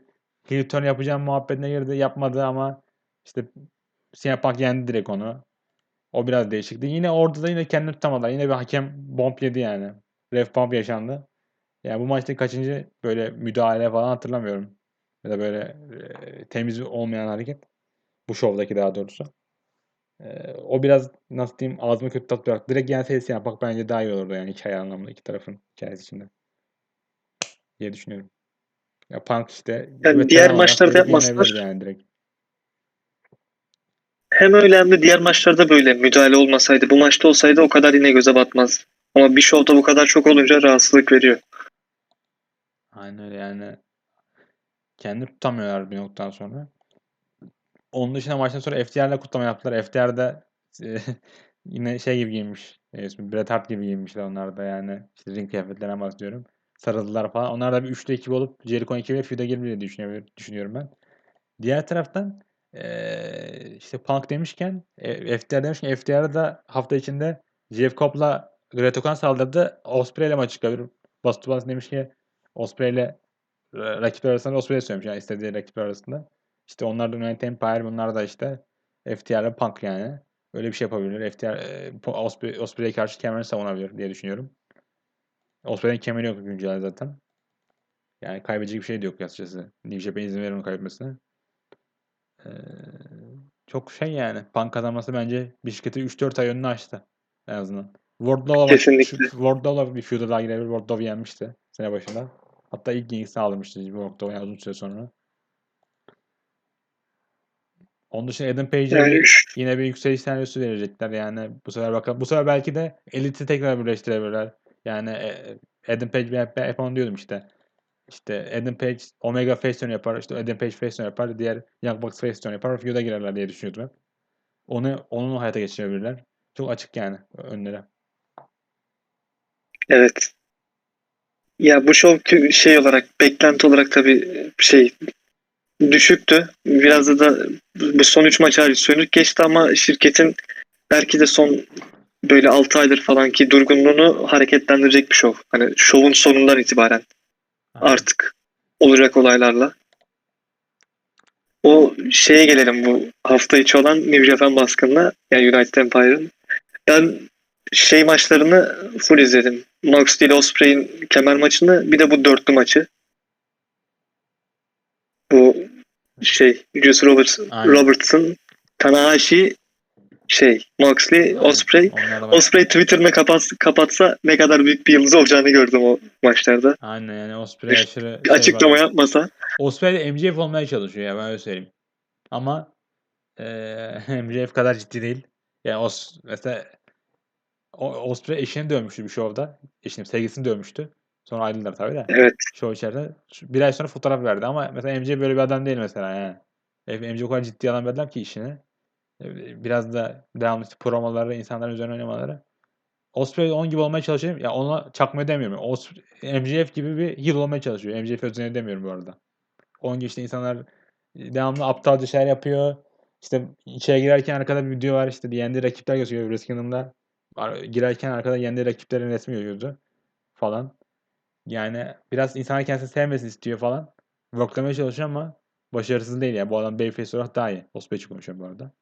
heel turn yapacağım muhabbetine girdi. Yapmadı ama işte CM Punk yendi direkt onu. O biraz değişikti. Yine orada da yine kendini tutamadılar. Yine bir hakem bomb yedi yani. Ref bump yaşandı. Yani bu maçta kaçıncı böyle müdahale falan hatırlamıyorum. Ya da böyle e, temiz olmayan hareket. Bu şovdaki daha doğrusu. Ee, o biraz nasıl diyeyim ağzıma kötü tat bıraktı. Direkt gelseydi yani bak bence daha iyi olurdu yani hikaye anlamında iki tarafın hikayesi içinde. Diye düşünüyorum. Ya Punk işte Yani diğer maçlarda yenebilirdi yani direkt. Hem öyle hem de diğer maçlarda böyle müdahale olmasaydı. Bu maçta olsaydı o kadar yine göze batmaz. Ama bir şovda bu kadar çok olunca rahatsızlık veriyor. Aynen öyle yani. Kendini tutamıyorlar bir noktadan sonra. Onun dışında maçtan sonra FTR'le kutlama yaptılar. FTR'de yine şey gibi giyinmiş. E, Bret Hart gibi giyinmişler onlar da yani. İşte ring kıyafetlerinden bahsediyorum. Sarıldılar falan. Onlar da bir üçlü ekip olup Jericho ekibiyle feud'a girdi diye düşünüyorum, düşünüyorum ben. Diğer taraftan eee, işte Punk demişken e, FTR demişken FTR'da hafta içinde Jeff Cobb'la Great Khan saldırdı. Osprey ile maçı çıkabilir. Bas Bas demiş ki Osprey ile ra- rakipler arasında Osprey söylemiş yani istediği rakipler arasında. İşte onlar da United Empire bunlar da işte FTR ile Punk yani. Öyle bir şey yapabilir. FTR e, Osprey, Osprey'e karşı kemerini savunabilir diye düşünüyorum. Osprey'in kemeri yok güncel zaten. Yani kaybedecek bir şey de yok açıkçası. New Japan izin verir onu kaybetmesine. Çok şey yani. Punk kazanması bence bir şirketi 3-4 ay önüne açtı. En azından. Wardlow'a Kesinlikle. Wardlow'la bir feud'a daha girebilir. Wardlow yenmişti sene başında. Hatta ilk yengisini almıştı Wardlow yani uzun süre sonra. Onun dışında Adam Page'e Yani bir- yine bir yükseliş senaryosu verecekler yani bu sefer bakalım. Bu sefer belki de eliti tekrar birleştirebilirler. Yani e, Adam Page ben hep, hep onu diyordum işte. İşte Adam Page Omega face turn yapar. işte Adam Page face turn yapar. Diğer Young Bucks face turn yapar. Feud'a girerler diye düşünüyordum hep. Onu onu hayata geçirebilirler. Çok açık yani önlere. evet. Ya bu kü- şey olarak beklenti olarak tabii şey düşüktü. Biraz da, da bu son 3 maç hariç sönük geçti ama şirketin belki de son böyle 6 aydır falan ki durgunluğunu hareketlendirecek bir şov. Hani şovun sonundan itibaren artık olacak olaylarla. O şeye gelelim bu hafta içi olan New Japan baskınına yani United Empire'ın. Ben şey maçlarını full izledim. Max Steel Osprey'in kemer maçını bir de bu dörtlü maçı. Bu şey Juice Roberts, Aynen. Robertson, Tanahashi, şey Moxley, Osprey. Osprey Twitter'ını kapat, kapatsa ne kadar büyük bir yıldız olacağını gördüm o maçlarda. Aynen yani Osprey aşırı Bir şey açıklama var. yapmasa. Osprey de MJF olmaya çalışıyor ya ben öyle söyleyeyim. Ama eee MJF kadar ciddi değil. Yani Os mesela o, Osprey eşini dövmüştü bir şovda. Eşini, sevgilisini dövmüştü. Sonra ayrıldılar tabii de. Evet. Şov içeride. Bir ay sonra fotoğraf verdi ama mesela MJ böyle bir adam değil mesela yani. E, MJ o kadar ciddi adam bir adam ki işini. E, Biraz da devamlı işte promoları, insanların üzerine oynamaları. Osprey onun gibi olmaya çalışıyor. Ya ona çakma demiyorum. Osprey, MJF gibi bir heel olmaya çalışıyor. MJF özelinde demiyorum bu arada. Onun gibi işte insanlar devamlı aptalca şeyler yapıyor. İşte içeri girerken arkada bir video var işte yendi rakipler gözüküyor. Ar- Girerken arkada yendi rakiplerin resmi gözüküyordu falan. Yani biraz insanlar kendisini sevmesini istiyor falan. Worklamaya çalışıyor ama başarısız değil ya. Bu adam Babyface olarak daha iyi. Osprey için konuşuyorum bu arada.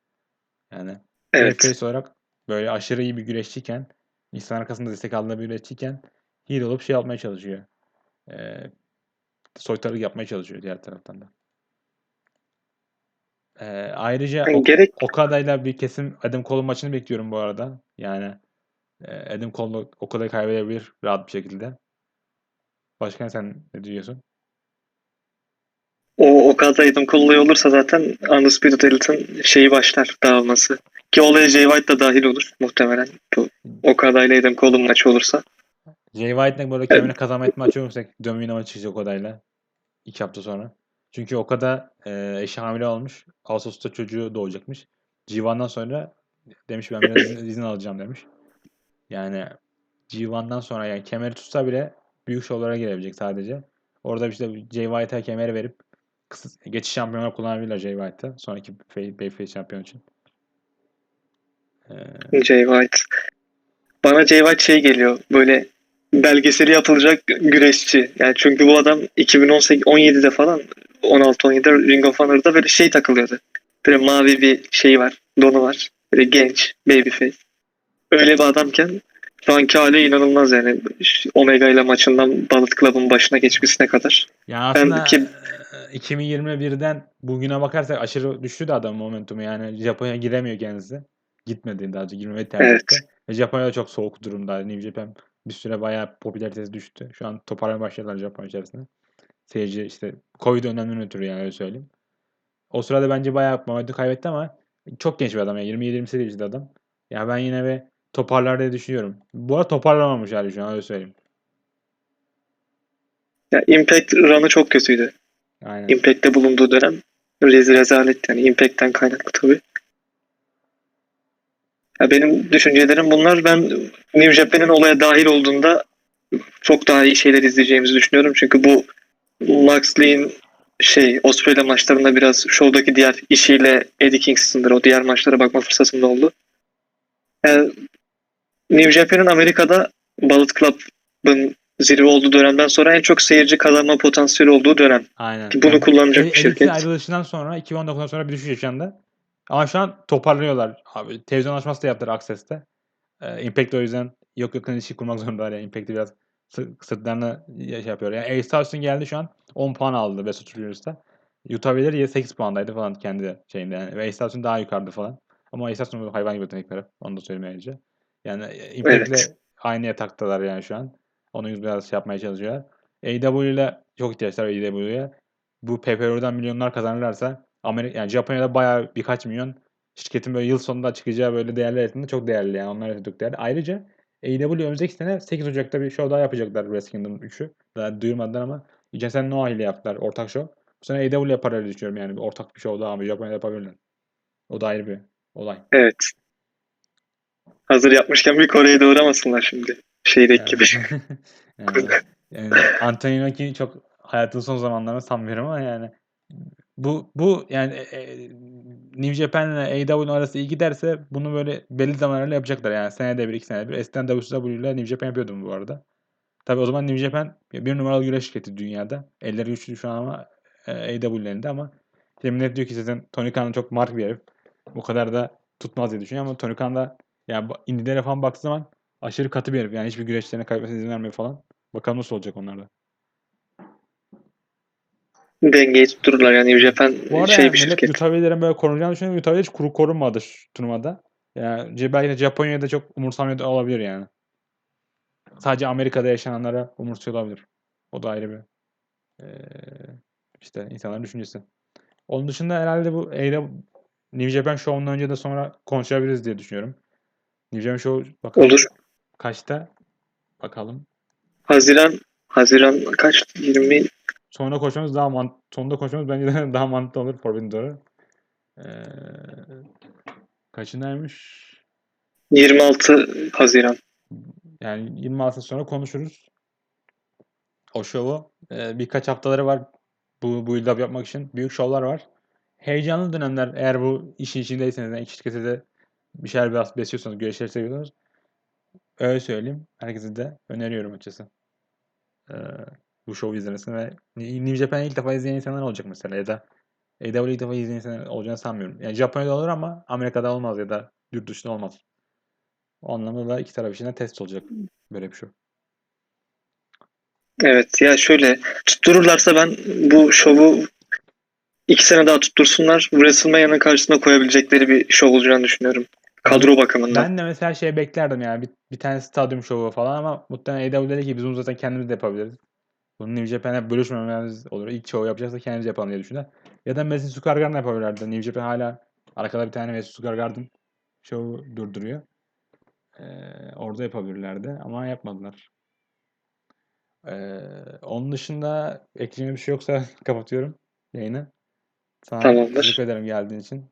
Yani Evet. Babyface olarak böyle aşırı iyi bir güreşçiyken insan arkasında destek aldığı bir güreşçiyken heel olup şey yapmaya çalışıyor. Ee, soytarılık yapmaya çalışıyor diğer taraftan da. Ee, ayrıca Yani o, gerek Okada'yla bir kesim Adam Cole maçını bekliyorum bu arada. Yani Adam Cole Okada'yı kaybedebilir rahat bir şekilde. Başkan sen ne diyorsun? O Okada'ydım kolluğu olursa zaten Undisputed Elite'ın şeyi başlar dağılması. Ki olaya Jay White da dahil olur muhtemelen. Bu Okada ile Adam Cole'un maçı olursa. Jay White'la böyle kendine kazanma etme maçı olursa Domino maçı çıkacak Okada'yla. iki hafta sonra. Çünkü Okada e, eşi hamile olmuş. Ağustos'ta çocuğu doğacakmış. G1'dan sonra demiş ben biraz izin, alacağım demiş. Yani G1'dan sonra yani kemeri tutsa bile büyük şovlara girebilecek sadece. Orada işte Jay White'a kemeri verip geçiş şampiyonlar kullanabilirler Jay White'ta. Sonraki Bay- Babyface şampiyon için. Ee, Jay White. Bana Jay White şey geliyor. Böyle belgeseli yapılacak güreşçi. Yani çünkü bu adam 2018 17'de falan 16-17'de Ring of Honor'da böyle şey takılıyordu. Böyle mavi bir şey var. Donu var. Böyle genç. Babyface. Öyle bir adamken şu anki hali inanılmaz yani. Omega ile maçından Bullet Club'ın başına geçmesine kadar. Yani Ben aslında kim- e, 2021'den bugüne bakarsak aşırı düştü de adam momentumu yani Japonya giremiyor kendisi. Gitmedi daha önce girmemeyi tercih Evet. etti. Ve Japonya da çok soğuk durumda. New Japan bir süre bayağı popülaritesi düştü. Şu an toparlamaya başladılar Japonya içerisinde. Seyirci işte Covid önemli ötürü yani öyle söyleyeyim. O sırada bence bayağı momentum kaybetti ama çok genç bir adam yani 27-28 yaşında adam. Ya ben yine bir toparlar diye düşünüyorum. Bu arada toparlamamış hali şu an öyle söyleyeyim. Ya Impact run'ı çok kötüydü. Aynen. Impact'te bulunduğu dönem rezil rezalet yani Impact'ten kaynaklı tabii. Ya benim düşüncelerim bunlar. Ben New Japan'in olaya dahil olduğunda çok daha iyi şeyler izleyeceğimizi düşünüyorum. Çünkü bu Moxley'in şey Osprey'le maçlarında biraz şovdaki diğer işiyle Eddie Kingston'dır. O diğer maçlara bakma fırsatım da oldu. Yani New Japan'in Amerika'da Bullet Club'ın zirve olduğu dönemden sonra en çok seyirci kazanma potansiyeli olduğu dönem. Aynen. Ki bunu Yani kullanacak Ed- bir şirket. ayrılışından sonra 2019'dan sonra bir düşüş yaşandı. Ama şu an toparlanıyorlar. Abi televizyon açması da yaptılar Access'te. Ee, Impact o yüzden yok yakın ilişki kurmak zorundalar yani. Impact'i biraz sı- sırtlarına şey yapıyor. Yani Ace Houston geldi şu an 10 puan aldı West Utility'de. Utah Wizards 8 puandaydı falan kendi şeyinde yani. Ve Ace daha yukarıda falan. Ama Ace Houston hayvan gibi yetenekleri. Onu da söylemeye ayrıca. Yani e, Impact'le Evet. aynı yataktalar yani şu an. Onu biraz şey yapmaya çalışıyorlar. AW ile çok ihtiyaçlar var AW'ye. Bu PPR'dan milyonlar kazanırlarsa Amerika yani Japonya'da bayağı birkaç milyon şirketin böyle yıl sonunda çıkacağı böyle değerler arasında çok değerli yani. Onlar çok değerli. Ayrıca AEW önümüzdeki sene 8 Ocak'ta bir show daha yapacaklar Wrestle Kingdom 3'ü. Daha duyurmadılar ama geçen sene Noah ile yaptılar ortak show. Bu sene AEW yapar öyle düşünüyorum yani. Bir ortak bir show daha ama Japonya'da yapabilirler. O da ayrı bir olay. Evet. Hazır yapmışken bir Kore'ye de uğramasınlar şimdi. Şeydeki gibi. yani, yani Anthony Inoki çok hayatının son zamanlarını sanmıyorum ama yani bu bu yani e, e, New Japan ile AEW'nin arası iyi giderse bunu böyle belli zamanlarla yapacaklar yani senede bir iki senede bir. Eskiden WCW ile New Japan yapıyordum bu arada. Tabii o zaman New Japan bir numaralı güreş şirketi dünyada. Elleri güçlü şu an ama e, AEW'nin elinde ama millet diyor ki zaten Tony Khan çok mark bir herif. Bu kadar da tutmaz diye düşünüyor ama Tony Khan da yani indilere falan baktığı zaman aşırı katı bir herif. Yani hiçbir güreşlerine kaybetmesine izin vermiyor falan. Bakalım nasıl olacak onlarda. Dengeyi tuttururlar yani Japan Bu şey yani bir şirket. Utah Wizards'ın böyle korunacağını düşünüyor. Utah Wizards hiç kuru korunmadı şu turnuvada. Yani belki de Japonya'da çok umursamıyor da olabilir yani. Sadece Amerika'da yaşananlara umursuyor olabilir. O da ayrı bir eee, işte insanların düşüncesi. Onun dışında herhalde bu AEW New Japan Show'undan önce de sonra konuşabiliriz diye düşünüyorum. New Show bakalım Olur. kaçta? Bakalım. Haziran Haziran kaç? 20 Sonra koşmamız daha mant sonunda koşmamız bence daha mantıklı olur Forbidden Door'a. Ee, kaçındaymış? 26 Haziran. Yani 26 sonra konuşuruz. O şovu. Ee, birkaç haftaları var bu build up yapmak için. Büyük şovlar var. Heyecanlı dönemler eğer bu işin içindeyseniz, yani şirkete de bir şeyler biraz besliyorsanız, güreşleri seviyorsanız öyle söyleyeyim. Herkese de öneriyorum açıkçası. Ee, bu şovu izlemesini ve New Japan'ı ilk defa izleyen insanlar olacak mesela ya da AEW'yi ilk defa izleyen insanlar olacağını sanmıyorum. Yani Japonya'da olur ama Amerika'da olmaz ya da yurt dışında olmaz. O anlamda da iki taraf için de test olacak böyle bir şey. Evet ya şöyle tuttururlarsa ben bu şovu iki sene daha tuttursunlar. WrestleMania'nın karşısına koyabilecekleri bir şov olacağını düşünüyorum. Kadro bakımından. Ben de mesela şey beklerdim yani bir, bir tane stadyum şovu falan ama muhtemelen AEW dedi ki biz bunu zaten kendimiz de yapabiliriz. Bunu New Japan'e bölüşmememiz olur. İlk şovu yapacaksa kendimiz yapalım diye düşündüler. Ya da Madison Square Garden yapabilirlerdi. New Japan hala arkada bir tane Madison Square Garden şovu durduruyor. Ee, orada yapabilirlerdi ama yapmadılar. Ee, onun dışında ekleyeceğim bir şey yoksa kapatıyorum yayını. Sana Tamamdır. teşekkür ederim geldiğin için.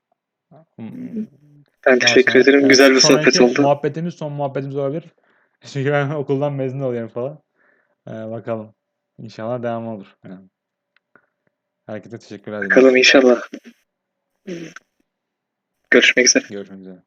Ben teşekkür sonra- ederim. yani Güzel bir sohbet oldu. Muhabbetimiz son muhabbetimiz olabilir. Çünkü ben okuldan mezun oluyorum falan. Ee, bakalım. İnşallah devam olur. Yani. Herkese teşekkürler. Bakalım inşallah. Görüşmek üzere. Görüşmek üzere.